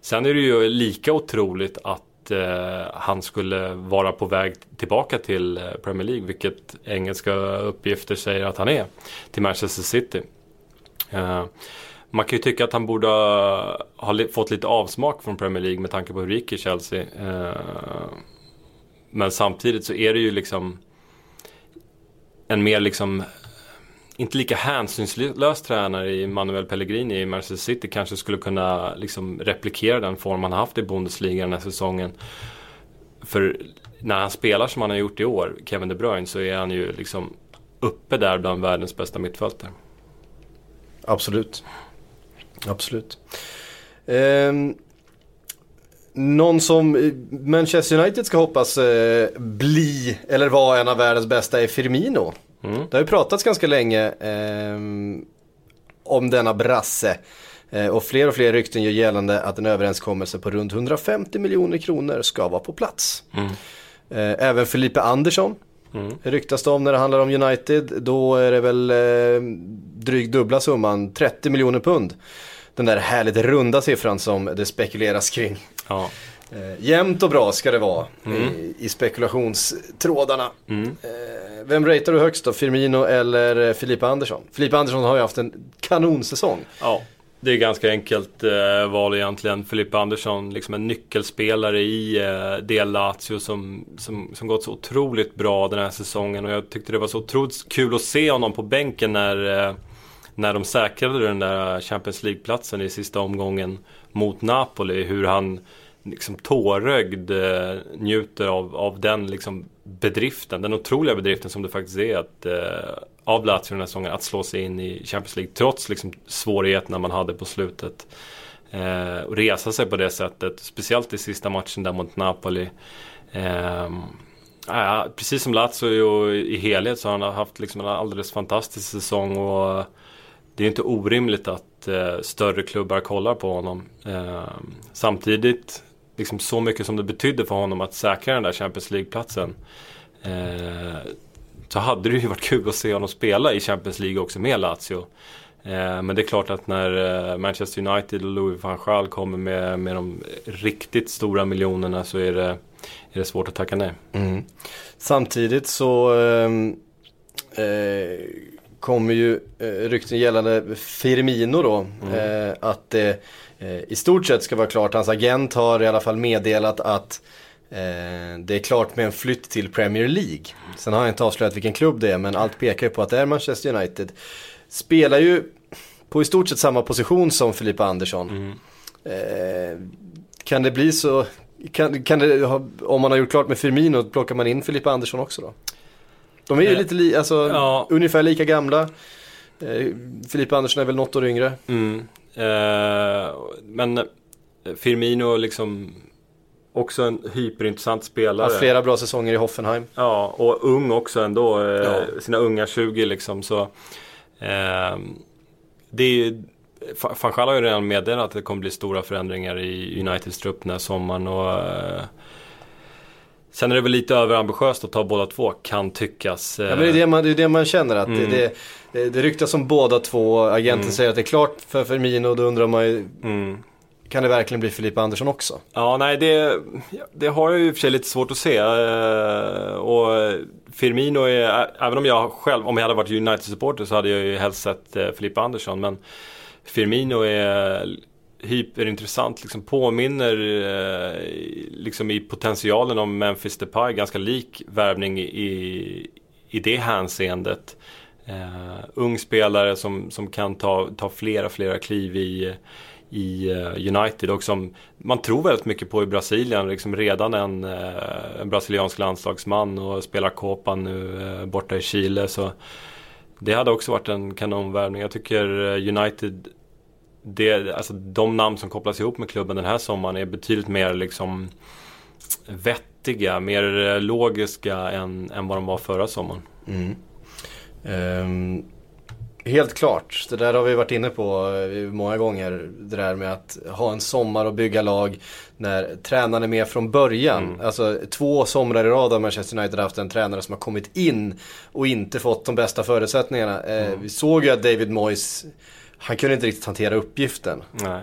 Sen är det ju lika otroligt att eh, han skulle vara på väg tillbaka till eh, Premier League, vilket engelska uppgifter säger att han är, till Manchester City. Eh, man kan ju tycka att han borde ha fått lite avsmak från Premier League med tanke på hur det gick i Chelsea. Eh, men samtidigt så är det ju liksom en mer liksom inte lika hänsynslös tränare i Manuel Pellegrini i Manchester City kanske skulle kunna liksom replikera den form han haft i Bundesliga den här säsongen. För när han spelar som han har gjort i år, Kevin De Bruyne, så är han ju liksom uppe där bland världens bästa mittfältare. Absolut. Absolut. Ehm, någon som eh, Manchester United ska hoppas eh, bli eller vara en av världens bästa är Firmino. Mm. Det har ju pratats ganska länge ehm, om denna brasse. Eh, och fler och fler rykten gör gällande att en överenskommelse på runt 150 miljoner kronor ska vara på plats. Mm. Eh, även Felipe Andersson Mm. ryktas det om när det handlar om United. Då är det väl eh, drygt dubbla summan, 30 miljoner pund. Den där härligt runda siffran som det spekuleras kring. Ja. Eh, jämnt och bra ska det vara Mm. i, i spekulationstrådarna. Mm. Eh, vem ratear du högst då? Firmino eller eh, Filippa Andersson? Filippa Andersson har ju haft en kanonsäsong. Ja, det är ganska enkelt eh, val egentligen. Filippa Andersson, liksom en nyckelspelare i eh, det Lazio som, som, som gått så otroligt bra den här säsongen. Och jag tyckte det var så otroligt kul att se honom på bänken när, eh, när de säkrade den där Champions League-platsen i sista omgången mot Napoli. Hur han liksom tårögd eh, njuter av, av den liksom bedriften, den otroliga bedriften som det faktiskt är att, eh, av Lazio den här säsongen att slå sig in i Champions League trots liksom svårigheterna man hade på slutet. Eh, och resa sig på det sättet, speciellt i sista matchen där mot Napoli. Eh, ja, precis som Lazio i helhet så har han haft liksom en alldeles fantastisk säsong och det är inte orimligt att eh, större klubbar kollar på honom. Eh, samtidigt, liksom så mycket som det betydde för honom att säkra den där Champions League-platsen. Eh, så hade det ju varit kul att se honom spela i Champions League också med Lazio. Eh, men det är klart att när eh, Manchester United och Louis van Gaal kommer med, med de riktigt stora miljonerna så är det, är det svårt att tacka nej. Mm. Samtidigt så ehm, eh, kommer ju eh, rykten gällande Firmino då. Eh, att det eh, i stort sett ska vara klart. Hans agent har i alla fall meddelat att eh, det är klart med en flytt till Premier League. Sen har jag inte avslöjat vilken klubb det är men allt pekar ju på att det är Manchester United. Spelar ju på i stort sett samma position som Filippa Andersson. Eh, kan det bli så, kan, kan det, om man har gjort klart med Firmino, plockar man in Filippa Andersson också då? De är ju Eh, lite, li, alltså, ja. ungefär lika gamla. Eh, Filippa Andersson är väl något år yngre. Mm. Eh, men Firmino liksom också en hyperintressant spelare. Har flera bra säsonger i Hoffenheim. Ja, och ung också ändå. Eh, Ja. Sina unga 20 liksom. Så, eh, det är ju, Fa- Van Gaal har ju redan meddelat att det kommer bli stora förändringar i Uniteds trupp den här sommaren. Och, eh, sen är det väl lite överambitiöst att ta båda två, kan tyckas. Ja, men det är det man, det är det man känner att Mm. det, det, det ryktas om båda två. Agenten säger att det är klart för Firmino då undrar man ju, Mm. kan det verkligen bli Filippa Andersson också? Ja, nej det, det har jag ju i och för sig lite svårt att se. Eh, Och Firmino är, även om jag själv, om jag hade varit United-supporter så hade jag ju helst sett eh, Filippa Andersson. Men Firmino är hyperintressant, liksom påminner eh, liksom i potentialen om Memphis Depay, ganska lik värvning i, i det hänseendet. Eh, ung spelare som, som kan ta, ta flera, flera kliv i, i eh, United och som man tror väldigt mycket på i Brasilien. Liksom redan en, eh, en brasiliansk landslagsman och spelar Copan nu eh, borta i Chile. Så det hade också varit en kanonvärvning. Jag tycker eh, United, det, alltså de namn som kopplas ihop med klubben den här sommaren är betydligt mer liksom vettiga, mer eh, logiska än, än vad de var förra sommaren. Ehm, helt klart, det där har vi varit inne på eh, många gånger. Det där med att ha en sommar och bygga lag när tränaren är med från början. Alltså två somrar i rad har Manchester United haft en tränare som har kommit in och inte fått de bästa förutsättningarna. Eh, Vi såg ju att David Moyes, han kunde inte riktigt hantera uppgiften. Nej.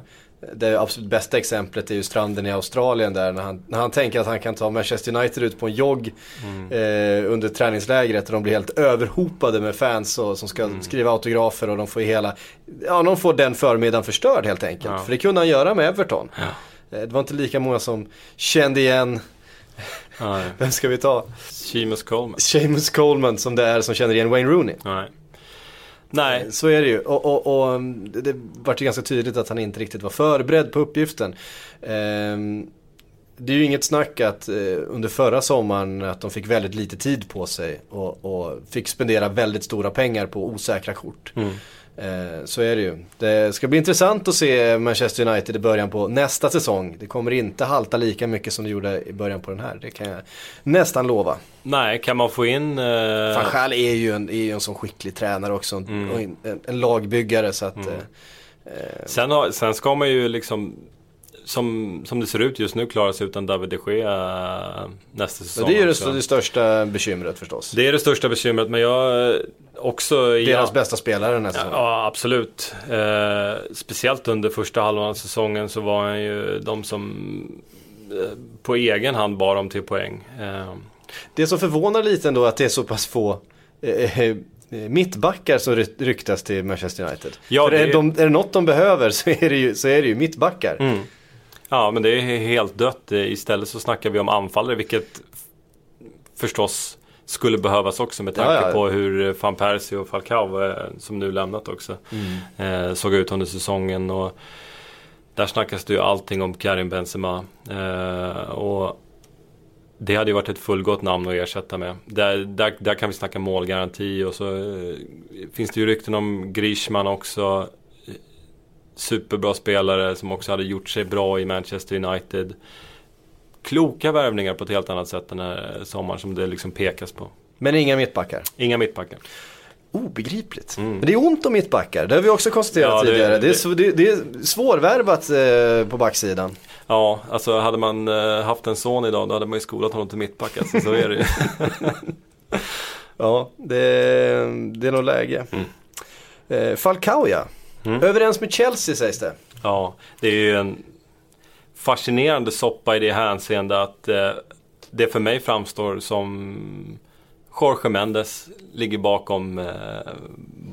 Det absolut bästa exemplet är ju stranden i Australien där när han, när han tänker att han kan ta Manchester United ut på en jogg eh, under träningslägret och de blir helt överhopade med fans och, som ska skriva autografer och de får hela, ja de får den förmiddagen förstörd helt enkelt. Ja. För det kunde han göra med Everton. Eh, Det var inte lika många som kände igen, Nej. vem ska vi ta? Seamus Coleman. Seamus Coleman som det är som känner igen Wayne Rooney. Nej. Nej. Så är det ju. Och, och, och mm, det, vart ju ganska tydligt att han inte riktigt var förberedd på uppgiften. Ehm, det är ju inget snack att eh, under förra sommaren att de fick väldigt lite tid på sig och, och fick spendera väldigt stora pengar på osäkra kort. Eh, så är det ju. Det ska bli intressant att se Manchester United i början på nästa säsong. Det kommer inte halta lika mycket som det gjorde i början på den här. Det kan jag nästan lova. Nej, kan man få in... Eh, Van Gaal är ju en, är ju en sån skicklig tränare också. Och en, en lagbyggare så att... Eh, sen, har, sen ska man ju liksom... Som, som det ser ut just nu klara sig utan David de Gea nästa säsong. och det är ju det, det största bekymret förstås. Det är det största bekymret men jag eh, också... Deras bästa spelare den här Ja, ja absolut. Eh, speciellt under första halvan av säsongen så var han ju de som eh, på egen hand bar dem till poäng. Eh, Det som förvånar lite ändå är att det är så pass få eh, eh, mittbackar som ry- ryktas till Manchester United. Ja, För är, det- de, är det något de behöver så är det ju, så är det ju mittbackar. Mm. Ja, men det är helt dött. Eh, Istället så snackar vi om anfallare, vilket förstås skulle behövas också med tanke Ja, ja. på hur eh, Van Persie och Falcao, eh, som nu lämnat också, Mm. såg ut under säsongen. Och där snackas det ju allting om Karim Benzema. Och det hade ju varit ett fullgott namn att ersätta med. Där, där, där kan vi snacka målgaranti och så finns det ju rykten om Griezmann också. Superbra spelare som också hade gjort sig bra i Manchester United. Kloka värvningar på ett helt annat sätt den här sommaren som det liksom pekas på. Men inga mittbackar. Inga mittbackar. Obegripligt. Men det är ont om mittbackar. Det har vi också konstaterat Mm. Ja, det- tidigare. Det, är, det, det är svårvärvat eh, på backsidan. Ja, alltså hade man eh, haft en son idag då hade man ju skolat honom till mittback. Alltså, så är det ju. Ja, det, det är nog läge. Mm. Eh, Falcao ja. Överens med Chelsea sägs det. Ja, det är ju en fascinerande soppa i det hänseendet att eh, det för mig framstår som Jorge Mendes ligger bakom, eh,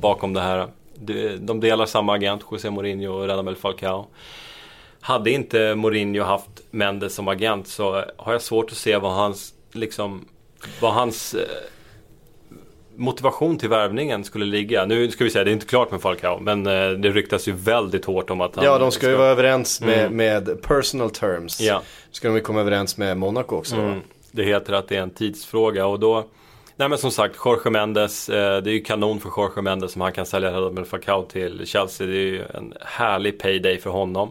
bakom det här. De, de delar samma agent, José Mourinho och Radamel Falcao. Hade inte Mourinho haft Mendes som agent så har jag svårt att se vad hans, liksom, vad hans eh, motivation till värvningen skulle ligga. Nu ska vi säga, det är inte klart med Falcao, men eh, det ryktas ju väldigt hårt om att han Ja, de ska ju vara överens med, Mm. med personal terms. Ja. Ska de ju komma överens med Monaco också. Mm. Det heter att det är en tidsfråga och då Nej men som sagt, Jorge Mendes, eh, det är ju kanon för Jorge Mendes som han kan sälja Radamel Falcao till Chelsea. Det är ju en härlig payday för honom.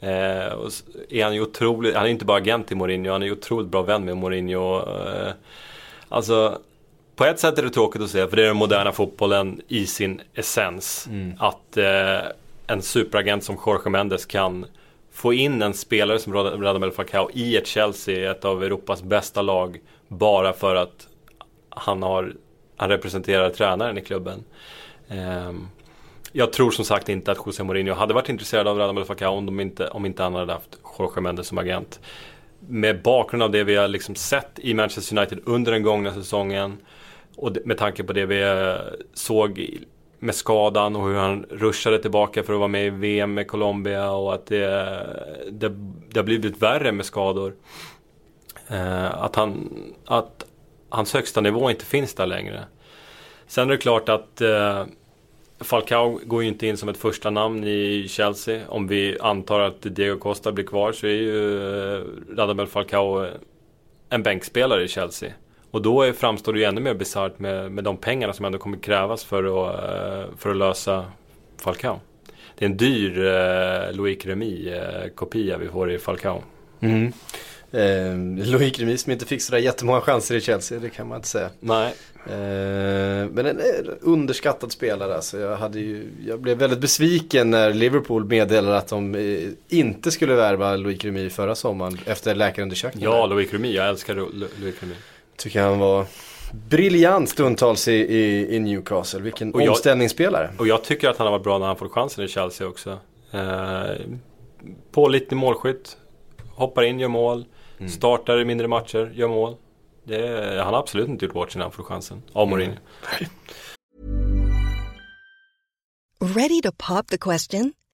Eh, och är han ju otroligt, han är ju inte bara agent till Mourinho, han är ju otroligt bra vän med Mourinho. Eh, alltså, på ett sätt är det tråkigt att se, för det är den moderna fotbollen i sin essens. Att eh, en superagent som Jorge Mendes kan få in en spelare som Rad- Radamel Falcao i ett Chelsea, ett av Europas bästa lag, bara för att han, har, han representerar tränaren i klubben. Ehm, jag tror som sagt inte att José Mourinho hade varit intresserad av Radamel Falcao om, de inte, om inte han hade haft Jorge Mendes som agent. Med bakgrund av det vi har liksom sett i Manchester United under den gångna säsongen och med tanke på det vi eh, såg med skadan och hur han ruschade tillbaka för att vara med i VM med Colombia och att det, det, det har blivit värre med skador. Eh, att, han, att hans högsta nivå inte finns där längre. Sen är det klart att eh, Falcao går ju inte in som ett första namn i Chelsea. Om vi antar att Diego Costa blir kvar så är ju Radamel Falcao en bänkspelare i Chelsea. Och då är, framstår det ju ännu mer bisarrt med, med de pengarna som ändå kommer krävas för att, eh, för att lösa Falcao. Det är en dyr eh, Loic Remy-kopia vi får i Falcao. Mm. Eh, Loic Remy som inte fick sådär jättemånga chanser i Chelsea, det kan man inte säga. Nej, Eh, men en eh, underskattad spelare alltså. Jag, hade ju, jag blev väldigt besviken när Liverpool meddelade att de eh, inte skulle värva Loic Remy förra sommaren efter läkarundersökningen. ja Loic Remy, jag älskar Lo- Lo- Loic Remy. Tycker han var briljant stundtals i, i, i Newcastle. Vilken Och jag- omställningsspelare. Och jag tycker att han har varit bra när han får chansen i Chelsea också. Eh, pålitlig målskytt. Hoppar in, gör mål. Startar i mindre matcher, gör mål. Det, han har absolut inte gjort bort sig när han får chansen. Av Mourinho. Ready to pop the question?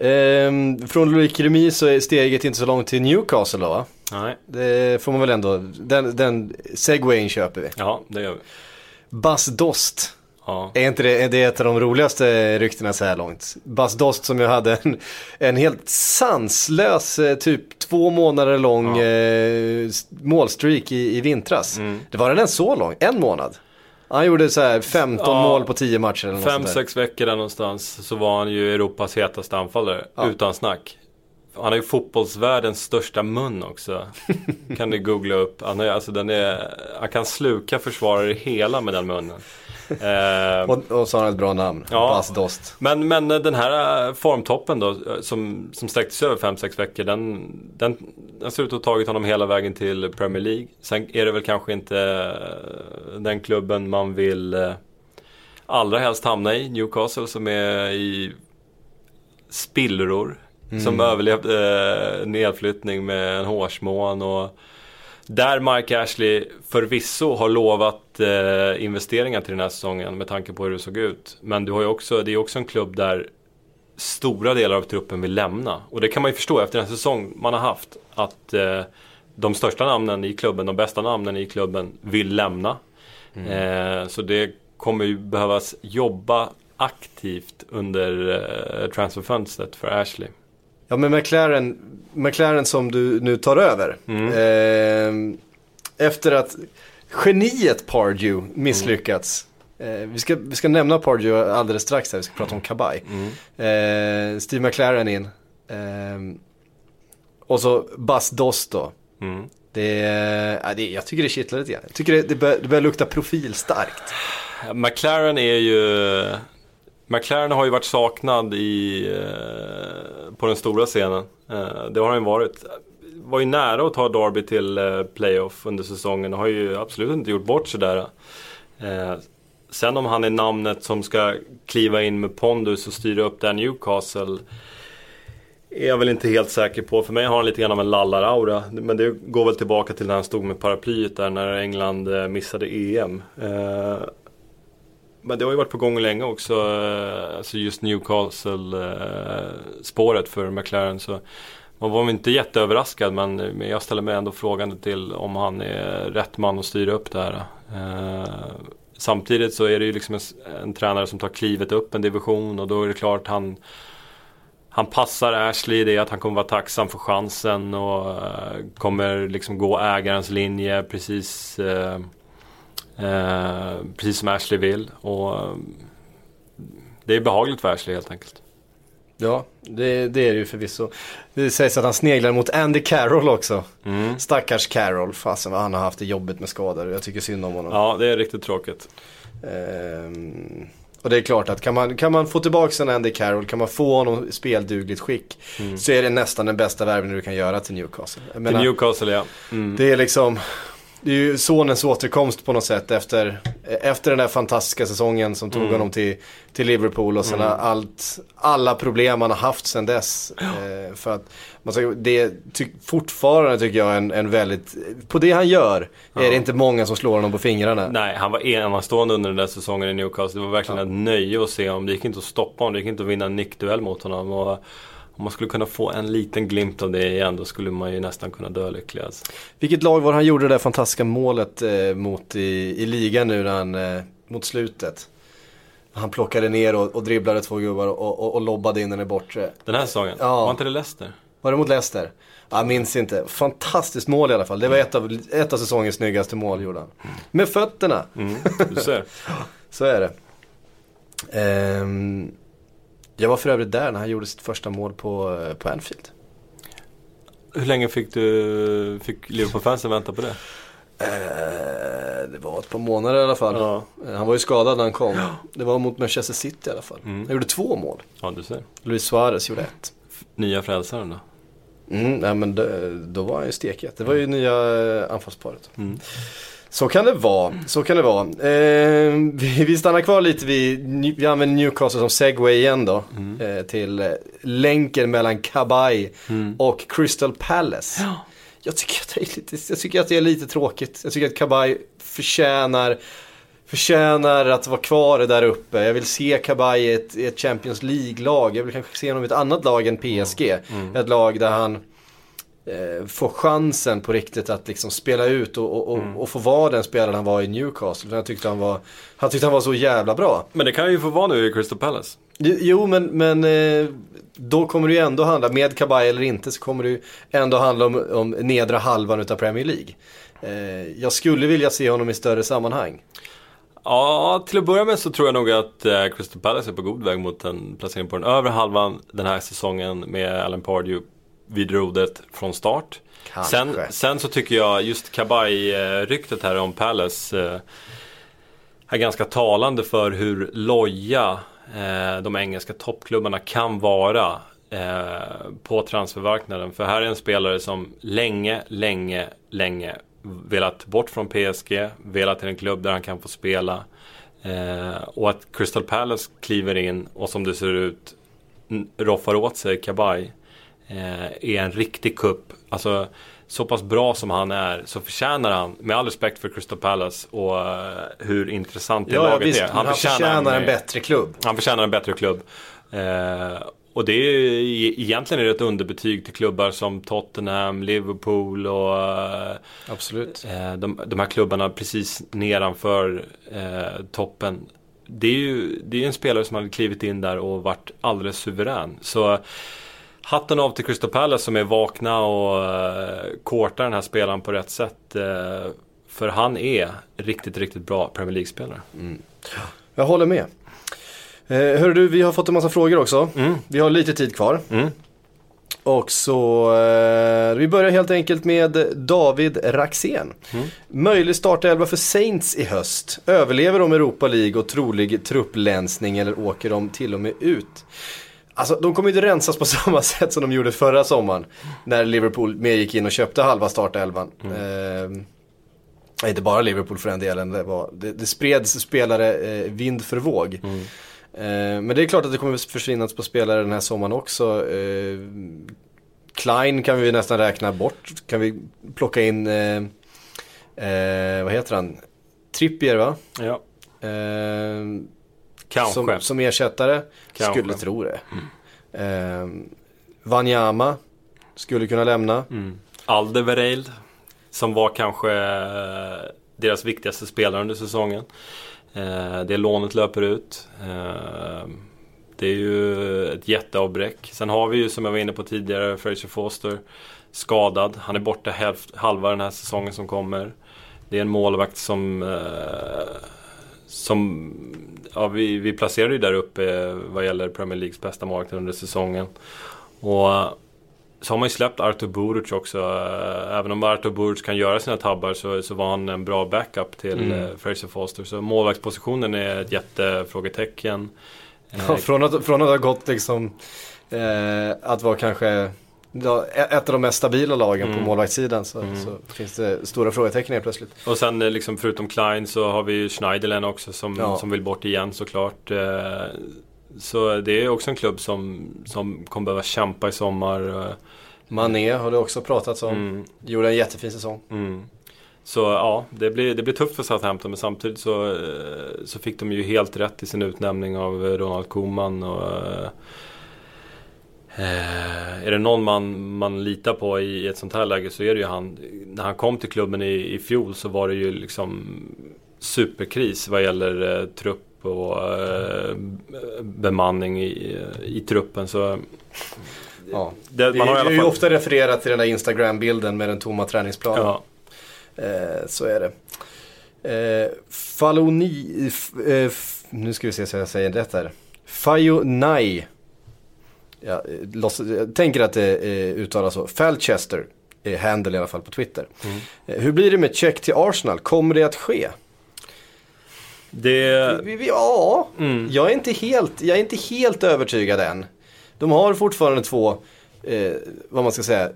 Ehm, från Loic Remy så är steget inte så långt till Newcastle då va? Nej, Det får man väl ändå, den, den segwayen köper vi. ja det gör vi. Bas Dost, Ja. är inte det, är det ett av de roligaste ryktena så här långt? Bas Dost som ju hade en, en helt sanslös, eh, typ två månader lång eh, s- målstreak i, i vintras. Mm. Det var den så lång? En månad? Han gjorde så här 15 Ja. mål på 10 matcher eller något Fem, sånt där. sex veckor där någonstans så var han ju Europas hetaste anfallare. Ja. Utan snack. Han har ju fotbollsvärldens största mun också. kan du googla upp. Han, är, alltså, den är, han kan sluka försvarare hela med den munnen. Eh, Och, och så har han ett bra namn, Ja. Bas Dost. men, men den här eh, formtoppen då, eh, som, som sträckte sig över 5-6 veckor, den, den, den ser ut att ha tagit honom hela vägen till Premier League. Sen är det väl kanske inte eh, den klubben man vill eh, allra helst hamna i, Newcastle, som är i spillror. Som överlevde eh, nedflyttning med en hårsmån och där Mike Ashley förvisso har lovat eh, investeringar till den här säsongen med tanke på hur det såg ut. Men du har ju också, det är också en klubb där stora delar av truppen vill lämna. Och det kan man ju förstå efter den säsong man har haft. Att eh, de största namnen i klubben, de bästa namnen i klubben vill lämna. Eh, så det kommer ju behövas jobba aktivt under eh, transferfönstret för Ashley. Ja men McLaren, McLaren som du nu tar över. Eh, efter att geniet Pardew misslyckats. Eh, vi, ska, vi ska nämna Pardew alldeles strax här, vi ska prata om Kabaj. Eh, Steve McLaren in. Eh, och så Bas Dost då. Mm. Det, är- ja, det, jag tycker det kittlar lite grann. Jag tycker det, det, bör, det börjar lukta profil starkt. McLaren är ju... McLaren har ju varit saknad i, eh, på den stora scenen. Eh, det har han ju varit. Var ju nära att ta Derby till eh, playoff under säsongen och har ju absolut inte gjort bort sig där. Eh, sen om han är namnet som ska kliva in med pondus och styra upp där Newcastle är jag väl inte helt säker på. För mig har han lite grann av en lallar-aura. Men det går väl tillbaka till när han stod med paraplyet där när England eh, missade EM. Men det har ju varit på gång länge också. Alltså just Newcastle-spåret för McLaren. Så man var väl inte jätteöverraskad men, jag ställer mig ändå frågande till om han är rätt man att styra upp det här. Eh, samtidigt så är det ju liksom en, en tränare som tar klivet upp en division och då är det klart han han passar Ashley i det att han kommer vara tacksam för chansen och eh, kommer liksom gå ägarens linje precis eh, eh, precis som Ashley vill. Och eh, det är behagligt för Ashley helt enkelt. Ja, det, det är det ju förvisso. Det sägs att han sneglar mot Andy Carroll också. Stackars Carroll, fasen vad han har haft det jobbigt med skador. Jag tycker synd om honom. Ja, det är riktigt tråkigt. Ehm, och det är klart att kan man, kan man få tillbaka en Andy Carroll, kan man få honom i speldugligt skick. Så är det nästan den bästa värvningen du kan göra till Newcastle. Jag Till menar, Newcastle ja. Mm. Det är liksom, det är ju sonens återkomst på något sätt efter, efter den där fantastiska säsongen som tog honom till, till Liverpool och sen allt, alla problem han har haft sen dess. Eh, för att, man ska, det ty, fortfarande tycker jag en, en väldigt, på det han gör är det inte många som slår honom på fingrarna. Nej, han var enastående under den där säsongen i Newcastle. Det var verkligen ett nöje att se honom. Det gick inte att stoppa honom. Det gick inte att vinna en nickduell mot honom. Och om man skulle kunna få en liten glimt av det igen då skulle man ju nästan kunna dö lycklig. Alltså. Vilket lag var han gjorde det där fantastiska målet eh, mot i, i ligan nu när han, eh, mot slutet? Han plockade ner och, och dribblade två gubbar och, och, och lobbade in den i bortre. Den här säsongen, Ja. var inte det Leicester? Var det mot Leicester? Jag minns inte. Fantastiskt mål i alla fall. Det var ett av, ett av säsongens snyggaste mål gjorde han. Med fötterna. Mm, du ser. Så är det. Ehm, jag var för övrigt där när han gjorde sitt första mål på, på Anfield. Hur länge fick du, fick Liverpool-fansen vänta på det? Eh, det var ett par månader i alla fall. Ja. Han var ju skadad när han kom. Det var mot Manchester City i alla fall. Han gjorde två mål. Ja, du ser. Luis Suarez gjorde ett. Nya frälsaren då? Mm, nej men då, då var han ju stekhet. Det var ju nya eh, anfallsparet. Mm. Så kan det vara, så kan det vara. Eh, vi, vi stannar kvar lite vid, vi använder Newcastle som segway igen då. Eh, till eh, länken mellan Kabay och Crystal Palace. Jag, tycker att det är lite, jag tycker att det är lite tråkigt. Jag tycker att Kabay förtjänar Förtjänar att vara kvar där uppe. Jag vill se Kabay i ett, i ett Champions League-lag. Jag vill kanske se honom i ett annat lag än PSG. Ett lag där han eh, får chansen på riktigt att liksom spela ut och, och, och, och få vara den spelaren han var i Newcastle. Jag tyckte han var, han tyckte han var så jävla bra. Men det kan ju få vara nu i Crystal Palace. Jo men, men eh, då kommer det ju ändå handla, med Kabay eller inte, så kommer det ju ändå handla om, om nedre halvan utav Premier League. Eh, jag skulle vilja se honom i större sammanhang. Ja, till att börja med så tror jag nog att eh, Crystal Palace är på god väg mot en placering på den övre halvan den här säsongen med Alan Pardew vid rodret från start. Kanske. Sen, sen så tycker jag just Kabay-ryktet här om Palace eh, är ganska talande för hur loja eh, de engelska toppklubbarna kan vara eh, på transfermarknaden. För här är en spelare som länge, länge, länge velat bort från PSG, velat till en klubb där han kan få spela. Eh, och att Crystal Palace kliver in och som det ser ut roffar åt sig Kabay eh, är en riktig kupp. Alltså så pass bra som han är så förtjänar han, med all respekt för Crystal Palace och eh, hur intressant det Ja, laget visst, är. han, han förtjänar en bättre klubb. Han förtjänar en bättre klubb. Eh, och det är ju- egentligen är det ett underbetyg till klubbar som Tottenham, Liverpool och eh, Absolut. eh, de, de här klubbarna precis nedanför eh, toppen. Det är ju det är en spelare som hade klivit in där och varit alldeles suverän. Så hatten av till Crystal Palace som är vakna och eh, kortar den här spelaren på rätt sätt. Eh, för han är riktigt, riktigt bra Premier League-spelare. Jag håller med. Eh, hör du, vi har fått en massa frågor också. Mm. Vi har lite tid kvar. Mm. Och så, eh, vi börjar helt enkelt med David Raxén. Mm. Möjlig startelva för Saints i höst. Överlever de Europa League och trolig trupplänsning eller åker de till och med ut? Alltså de kommer ju inte rensas på samma sätt som de gjorde förra sommaren. När Liverpool med gick in och köpte halva startelvan. Eh, Nej, inte bara Liverpool för den delen. Det, var, det, det spreds spelare eh, vind för våg. Eh, men det är klart att det kommer försvinna på spelare den här sommaren också. Eh, Klein kan vi nästan räkna bort. Kan vi plocka in, eh, eh, vad heter han? Trippier va? Ja, Eh, kanske. som, som ersättare. Kanske. Skulle tro det. Eh, Wanyama skulle kunna lämna. Mm. Alderweireld som var kanske eh, deras viktigaste spelare under säsongen. Eh, det lånet löper ut. Eh, det är ju ett jätteavbräck. Sen har vi ju som jag var inne på tidigare Fraser Foster skadad. Han är borta halva den här säsongen som kommer. Det är en målvakt som eh, som ja, vi, vi placerade ju där uppe vad gäller Premier Leagues bästa målvakt under säsongen. Och så har man ju släppt Artur Buric också. Eh, Även om Artur Buric kan göra sina tabbar så, så var han en bra backup till mm. Fraser Foster. Så målvaktspositionen är ett jättefrågetecken. Eh, Ja, från, att, från att ha gått liksom eh, att vara kanske ett av de mest stabila lagen Mm. på målvaktssidan så, så finns det stora frågetecken helt plötsligt. Och sen eh, liksom förutom Klein så har vi ju Schneiderlin också som, Ja. som vill bort igen såklart. Eh, Så det är också en klubb som, som kommer behöva kämpa i sommar. eh, Mané har det också pratats om. Mm. Gjorde en jättefin säsong. Mm. Så ja, det blir, det blir tufft för Southampton men samtidigt så, så fick de ju helt rätt i sin utnämning av Ronald Koeman. Och, eh, är det någon man, man litar på i ett sånt här läge så är det ju han. När han kom till klubben i, i fjol så var det ju liksom superkris vad gäller eh, trupp och eh, bemanning i, i truppen. Så Ja. det, Det man har i är ju fall... ofta refererat till den där Instagram-bilden med den tomma träningsplanen. Ja, Eh, så är det. Eh, Faloni, f, eh, f, nu ska vi se så jag säger rätt här. Fayonai. Ja, eh, låts, jag tänker att det eh, uttalas så. Falchester är handle i alla fall på Twitter. Eh, hur blir det med check till Arsenal? Kommer det att ske? det... Ja, jag, är inte helt, jag är inte helt övertygad än. De har fortfarande två, eh, vad man ska säga,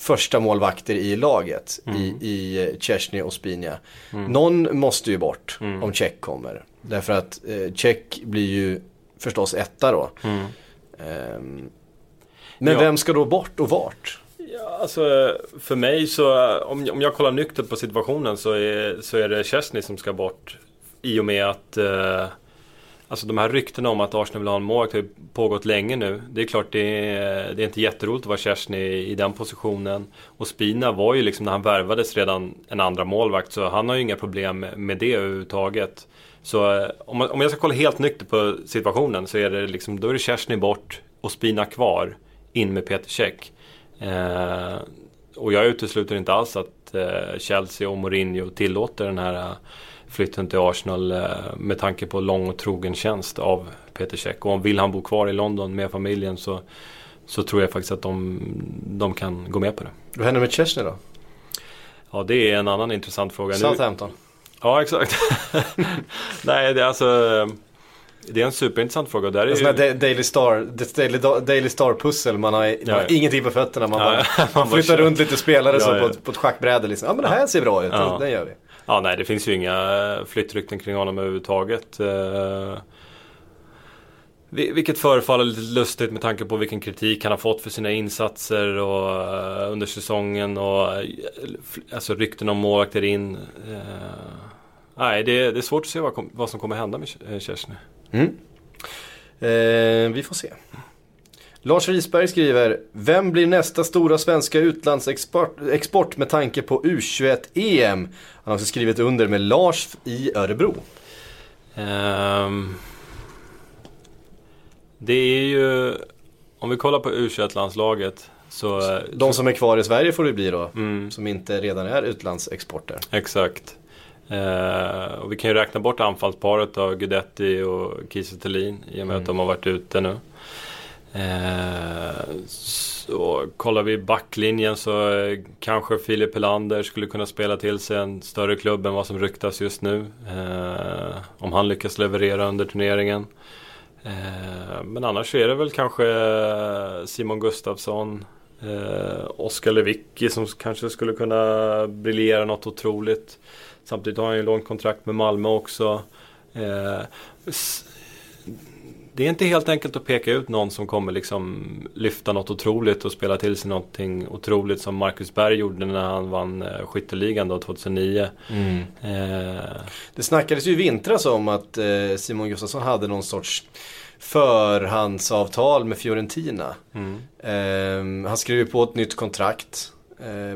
första målvakter i laget i, i eh, Chesney och Spinja. Någon måste ju bort om Check kommer. Därför att eh, Check blir ju förstås etta då. Ehm, men Ja. vem ska då bort och vart? Ja, alltså för mig så, om, om jag kollar nyktert på situationen så är, så är det Chesney som ska bort. I och med att eh, Alltså de här ryktena om att Arsenal vill ha en målvakt har ju pågått länge nu. Det är klart det är, det är inte jätteroligt att vara Chesney i den positionen. Och Spina var ju liksom när han värvades redan en andra målvakt så han har ju inga problem med- med det överhuvudtaget. Så eh, om, man, om jag ska kolla helt nyktert på situationen så är det liksom, då är det Chesney bort och Spina kvar. In med Peter Cech. Eh, och jag utesluter inte alls att eh, Chelsea och Mourinho tillåter den här eh, flytten till Arsenal eh, med tanke på lång och trogen tjänst av Peter Cech. Och om vill han bo kvar i London med familjen så, så tror jag faktiskt att de, de kan gå med på det. Vad händer med Chesney då? Ja, det är en annan intressant fråga. Nu, Southampton. Ja, exakt. Nej, det är alltså... Det är en superintressant fråga. Där är En sån här Da- Daily Star, det Daily, Daily Star-pussel. Man har, man Ja, har ja. ingenting på fötterna. Man, Ja, bara, man Man flyttar runt lite spelare så. På, ett- på ett schackbräde. Liksom. Ja men det här ser bra ut, Ja. den gör vi. Ja, nej, det finns ju inga flyttrykten kring honom överhuvudtaget. Eh, vi- Vilket förefaller lite lustigt med tanke på vilken kritik han har fått för sina insatser och, eh, under säsongen och eh, alltså rykten om målvakter in. Eh, nej, det, det är svårt att se vad, vad som kommer hända med eh, Chesney. Eh, vi får se. Lars Risberg skriver, vem blir nästa stora svenska utlandsexport export med tanke på U21-EM? Han har också skrivit under med Lars i Örebro. Ehm, det är ju, om vi kollar på U21-landslaget så... eh, De som är kvar i Sverige får det bli då, Mm. som inte redan är utlandsexporter. Exakt. Eh, och vi kan ju räkna bort anfallsparet av Guidetti och Kiese i och med att de har varit ute nu. Eh, så kollar vi backlinjen så eh, kanske Filip Helander skulle kunna spela till sig en större klubb än vad som ryktas just nu. Eh, om han lyckas leverera under turneringen. Eh, men annars så är det väl kanske eh, Simon Gustafsson, eh, Oskar Lewicki som kanske skulle kunna briljera något otroligt. Samtidigt har han ju långt kontrakt med Malmö också. Eh, det är inte helt enkelt att peka ut någon som kommer liksom lyfta något otroligt och spela till sig någonting otroligt som Marcus Berg gjorde när han vann eh, skytteligan då 2009. Eh, Det snackades ju i vintras om att eh, Simon Gustafsson hade någon sorts förhandsavtal med Fiorentina. Eh, han skrev ju på ett nytt kontrakt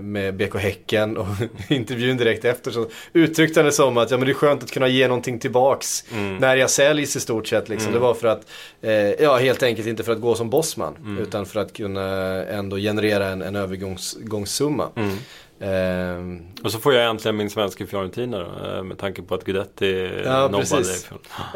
med BK Häcken och i intervjun direkt efter så uttryckte han det som att ja, men det är skönt att kunna ge någonting tillbaks när jag säljs i stort sett. Liksom. Det var för att, eh, ja helt enkelt inte för att gå som bossman utan för att kunna ändå generera en, en övergångssumma. Eh, och så får jag äntligen min svenska Fiorentina då, eh, med tanke på att Guidetti Ja, nobbade.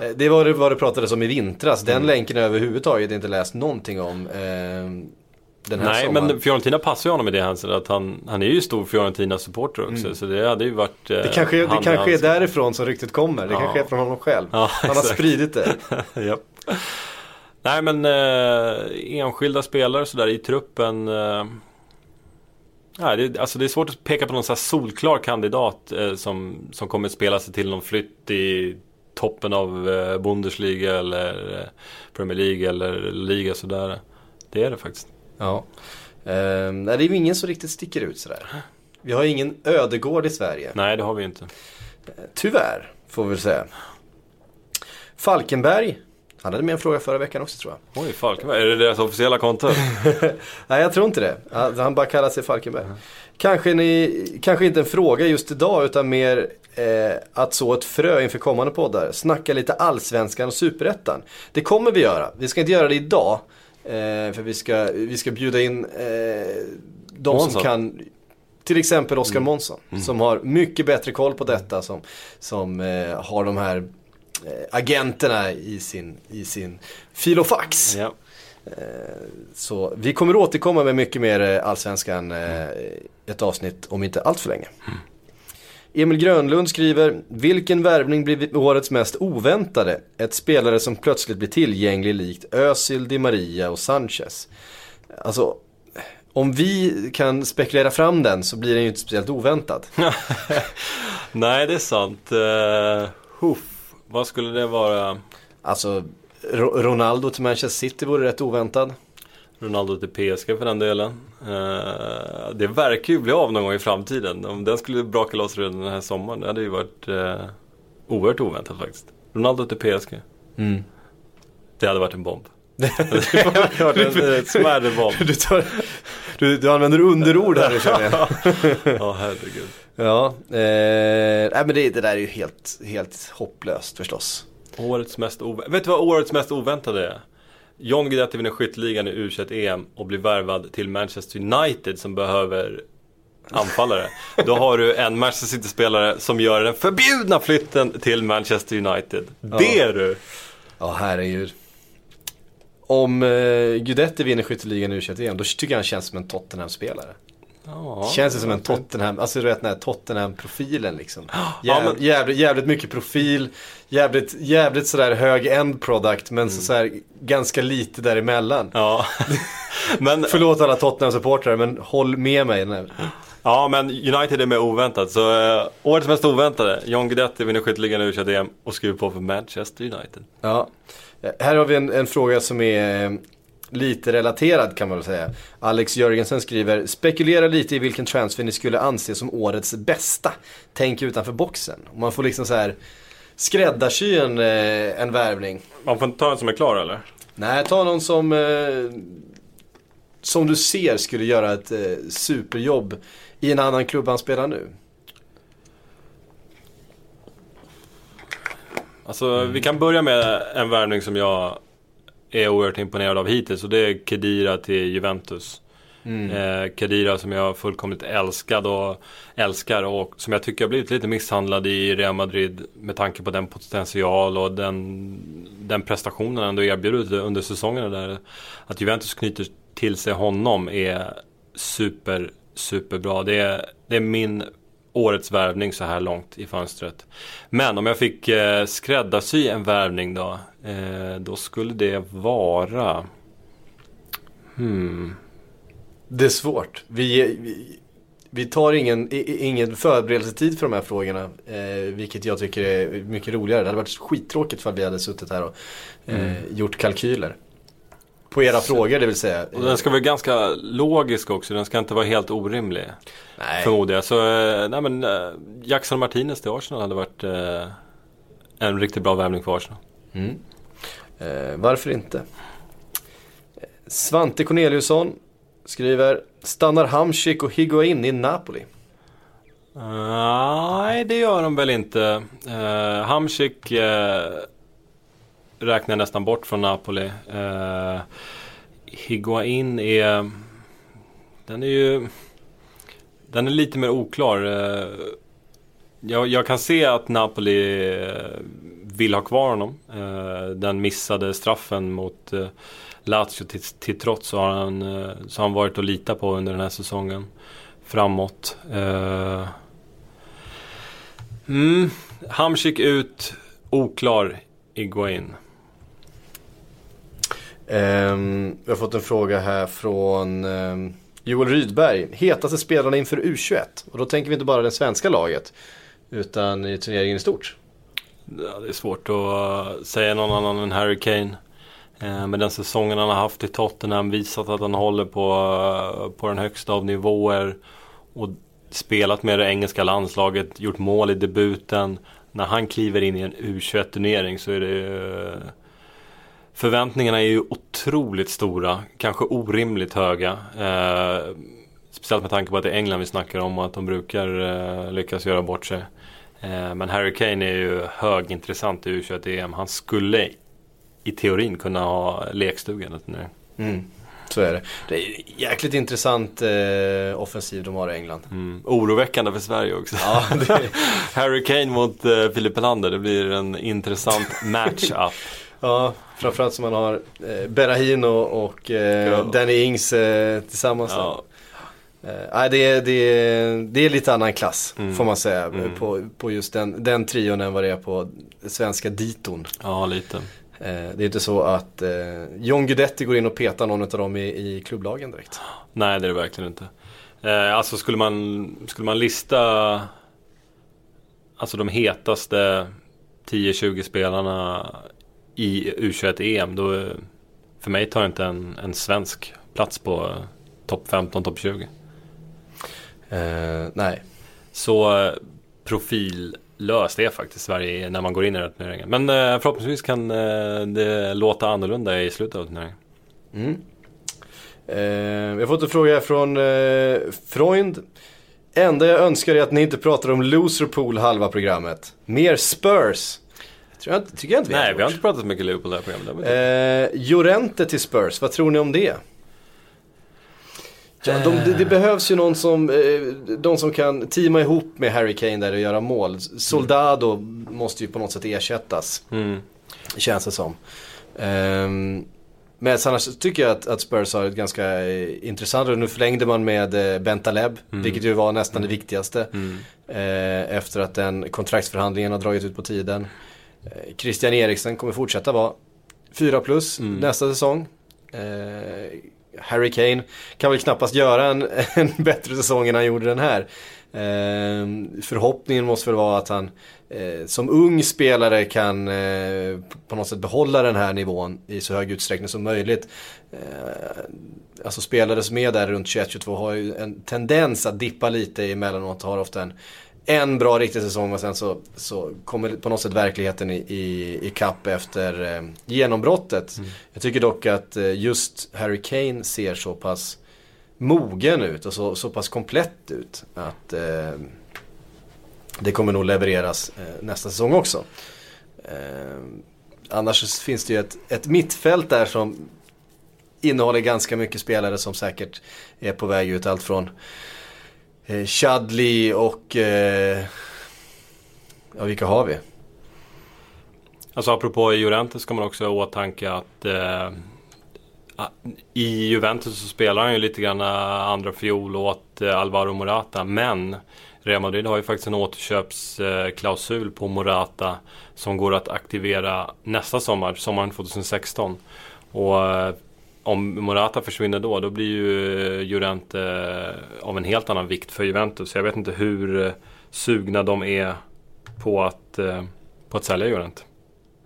Eh, Det var det, vad det pratades om i vintras. Den länken har jag överhuvudtaget inte läst någonting om eh, den här Nej, sommaren. men Fiorentina passar ju honom i det hänseendet att han, han är ju stor Fiorentina-supporter också. Så det hade ju varit... eh, det kanske, det kanske är därifrån som ryktet kommer. Det Ja. kanske är från honom själv. Ja, Han har spridit det. Japp. Nej men eh, enskilda spelare sådär i truppen. Eh, nej, det, alltså det är svårt att peka på någon så här solklar kandidat eh, som, som kommer spela sig till någon flytt i toppen av eh, Bundesliga eller eh, Premier League eller liga sådär. Det är det faktiskt. Ja. Eh, nej, det är ju ingen som riktigt sticker ut sådär. Vi har ingen ödegård i Sverige. Nej det har vi inte. Tyvärr, får vi säga. Falkenberg. Han hade med en fråga förra veckan också tror jag. Oj, Falkenberg. Är det deras officiella konto? Nej, jag tror inte det. Han han bara kallar sig Falkenberg. Kanske, ni, kanske inte en fråga just idag utan mer eh, att så ett frö inför kommande poddar. Snacka lite allsvenskan och superettan. Det kommer vi göra. Vi ska inte göra det idag. Eh, för vi ska, vi ska bjuda in eh, de som Månsson. kan till exempel Oskar Månsson som har mycket bättre koll på detta som, som eh, har de här eh, agenterna i sin, i sin filofax. ja. Så vi kommer återkomma med mycket mer eh, Allsvenskan eh, ett avsnitt om inte allt för länge. Emil Grönlund skriver, vilken värvning blir årets mest oväntade? Ett spelare som plötsligt blir tillgänglig likt Özil, Di Maria och Sanchez. Alltså, om vi kan spekulera fram den så blir den ju inte speciellt oväntad. Nej, det är sant. Uh, huff. Vad skulle det vara? Alltså, Ro- Ronaldo till Manchester City vore rätt oväntad. Ronaldo till PSG för den delen. Eh, det verkar ju bli av någon gång i framtiden. Om den skulle braka loss redan den här sommaren, det hade ju varit uh, oerhört oväntat faktiskt. Ronaldo till PSG. Mm. Det hade varit en bomb. det hade varit en eh, smärre bomb. Du, tar, du, du använder underord här nu känner jag. Ja, herregud. Ja, eh, nej men det, det där är ju helt, helt hopplöst förstås. Årets mest oväntade. Vet du vad årets mest oväntade är? John Guidetti vinner skytteligan i U21-EM och blir värvad till Manchester United som behöver anfallare. Då har du en Manchester City-spelare som gör den förbjudna flytten till Manchester United. Det är du! Ja, herregud. Om eh, Guidetti vinner skytteligan i u EM då tycker jag han känns som en Tottenham-spelare. Ja, Känns det som en Tottenham, alltså du vet den här Tottenham-profilen liksom. Ja, Jäv, men- jävligt, jävligt mycket profil, jävligt, jävligt sådär hög end product men så, sådär ganska lite däremellan. Ja. men, Förlåt alla Tottenham-supportrar men håll med mig. Den här. ja, men United är mer oväntat. Så eh, årets mest oväntade. John Guidetti vinner skytteligan i U21-EM och skriver på för Manchester United. Ja. Här har vi en, en fråga som är eh, lite relaterad kan man väl säga. Alex Jörgensen skriver, spekulera lite i vilken transfer ni skulle anse som årets bästa. Tänk utanför boxen. Och Man får liksom så här skräddarsy en, eh, en värvning. Man får inte ta en som är klar eller? Nej, ta någon som, eh, som du ser skulle göra ett eh, superjobb i en annan klubb han spelar nu. Alltså vi kan börja med en värvning som jag är oerhört imponerad av hittills och det är Kedira till Juventus. Eh, Kedira som jag fullkomligt älskad och älskar och som jag tycker har blivit lite misshandlad i Real Madrid med tanke på den potential och den, den prestationen han ändå erbjudit under säsongerna där. Att Juventus knyter till sig honom är super, superbra. Det är, det är min årets värvning så här långt i fönstret. Men om jag fick eh, skräddarsy en värvning då. Eh, då skulle det vara... Hmm. Det är svårt. Vi, vi, vi tar ingen, ingen förberedelsetid för de här frågorna. Eh, vilket jag tycker är mycket roligare. Det hade varit skittråkigt för vi hade suttit här och eh, gjort kalkyler. På era frågor det vill säga. Och den ska vara ganska logisk också. Den ska inte vara helt orimlig. Nej. Förmodar jag. Så eh, nej men eh, Jackson Martinez till Arsenal hade varit eh, en riktigt bra värvning för Arsenal. Mm. Eh, varför inte? Eh, Svante Corneliusson skriver Stannar Hamsik och Higuain i Napoli? Nej, det gör de väl inte. Uh, Hamsik uh, räknar jag nästan bort från Napoli. Eh, Higuain är... Den är ju... Den är lite mer oklar. Eh, jag, jag kan se att Napoli eh, vill ha kvar honom. Eh, Den missade straffen mot eh, Lazio till, till trots så har, han, eh, så har han varit att lita på under den här säsongen. Framåt. Eh, Mm, Hamsik ut, oklar Iguain. Ehm, vi har fått en fråga här från ehm, Joel Rydberg. Hetaste spelarna inför U21? Och då tänker vi inte bara det svenska laget. Utan i turneringen i stort. Ja, det är svårt att eh, säga någon annan än Harry Kane. Ehm, med den säsongen han har haft i Tottenham, visat att han håller på, eh, på den högsta av nivåer. Och spelat med det engelska landslaget, gjort mål i debuten. När han kliver in i en U21-turnering så är det eh, Förväntningarna är ju otroligt stora, kanske orimligt höga. Eh, speciellt med tanke på att det är England vi snackar om och att de brukar eh, lyckas göra bort sig. Eh, men Harry Kane är ju högintressant i U21-EM. Han skulle i teorin kunna ha lekstugan nu. Mm, så är det. Det är jäkligt intressant eh, offensiv de har i England. Mm. Oroväckande för Sverige också. Ja, Harry Kane mot eh, Filip Helander, det blir en intressant match-up. Ja, framförallt som man har eh, Berahino och eh, Ja. Danny Ings eh, tillsammans. Ja, Eh, det, är, det, det är lite annan klass Mm. får man säga Mm. på, på just den, den trion än vad det är på svenska diton. ja, lite. Eh, det är inte så att eh, John Guidetti går in och petar någon av dem i, i klubblagen direkt. Nej, det är det verkligen inte. Eh, alltså skulle man, skulle man lista alltså de hetaste 10-20 spelarna i U21-EM, då eh, för mig tar inte en, en svensk plats på eh, topp 15, topp 20. Eh, nej. Så eh, profillöst är faktiskt Sverige när man går in i den här turneringen. Men eh, förhoppningsvis kan eh, det låta annorlunda i slutet av turneringen. Mm. Eh, jag har fått en fråga från eh, Freund. Enda jag önskar är att ni inte pratar om Loserpool halva programmet. Mer Spurs. Tror jag, tycker jag inte vi Nej, gjort. vi har inte pratat så mycket Liverpool i det här programmet. Eh, Llorente till Spurs, vad tror ni om det? Ja, de, det, det behövs ju någon som, eh, de som kan teama ihop med Harry Kane där och göra mål. Soldado måste ju på något sätt ersättas, Mm. känns det som. Ehm, men annars tycker jag att, att Spurs har ett ganska eh, intressant, och nu förlängde man med eh, Bentaleb, vilket ju var nästan det viktigaste. Eh, efter att den kontraktsförhandlingen har dragit ut på tiden. Eh, Christian Eriksen kommer fortsätta vara 4 plus nästa säsong. Eh, Harry Kane kan väl knappast göra en, en bättre säsong än han gjorde den här. Eh, förhoppningen måste väl vara att han eh, som ung spelare kan eh, på något sätt behålla den här nivån i så hög utsträckning som möjligt. Eh, alltså spelare som är där runt 21-22 har ju en tendens att dippa lite emellanåt, har ofta en en bra riktig säsong och sen så, så kommer på något sätt verkligheten i, i, i kapp efter eh, genombrottet. Jag tycker dock att eh, just Harry Kane ser så pass mogen ut och så, så pass komplett ut att eh, det kommer nog levereras eh, nästa säsong också. Eh, annars finns det ju ett, ett mittfält där som innehåller ganska mycket spelare som säkert är på väg ut. Allt från eh, Chadli och eh, ja vilka har vi? Alltså apropå Juventus ska man också ha i åtanke att eh, i Juventus så spelar han ju lite grann eh, andra fiol åt eh, Alvaro Morata. Men Real Madrid har ju faktiskt en återköpsklausul på Morata som går att aktivera nästa sommar, sommaren 2016. Och eh, om Morata försvinner då, då blir ju eh, Jurente eh, av en helt annan vikt för Juventus. Jag vet inte hur eh, sugna de är på att, på att sälja Jurente.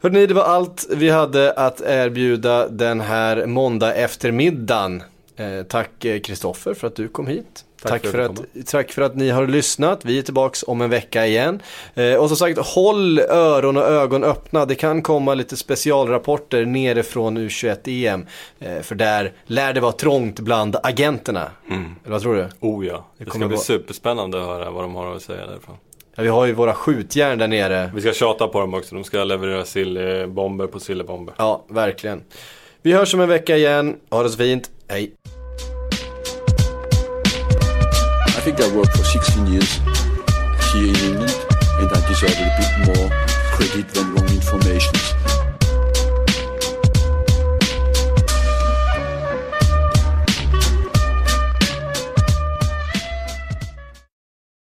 Hörrni, det var allt vi hade att erbjuda den här måndag eftermiddagen. Eh, tack Kristoffer för att du kom hit. Tack Tack, för att att, tack för att ni har lyssnat. Vi är tillbaks om en vecka igen. Eh, och som sagt, håll öron och ögon öppna. Det kan komma lite specialrapporter nerifrån U21-EM. Eh, för där lär det vara trångt bland agenterna. Eller vad tror du? Oh ja, det, ska kommer bli vara- superspännande att höra vad de har att säga därifrån. Ja, vi har ju våra skjutjärn där nere. Vi ska tjata på dem också, de ska leverera sillebomber på sillebomber. Ja, verkligen. Vi hörs om en vecka igen. Ha det så fint. Hej. Think I worked for 16 years here in England and I deserve a bit more credit than wrong information.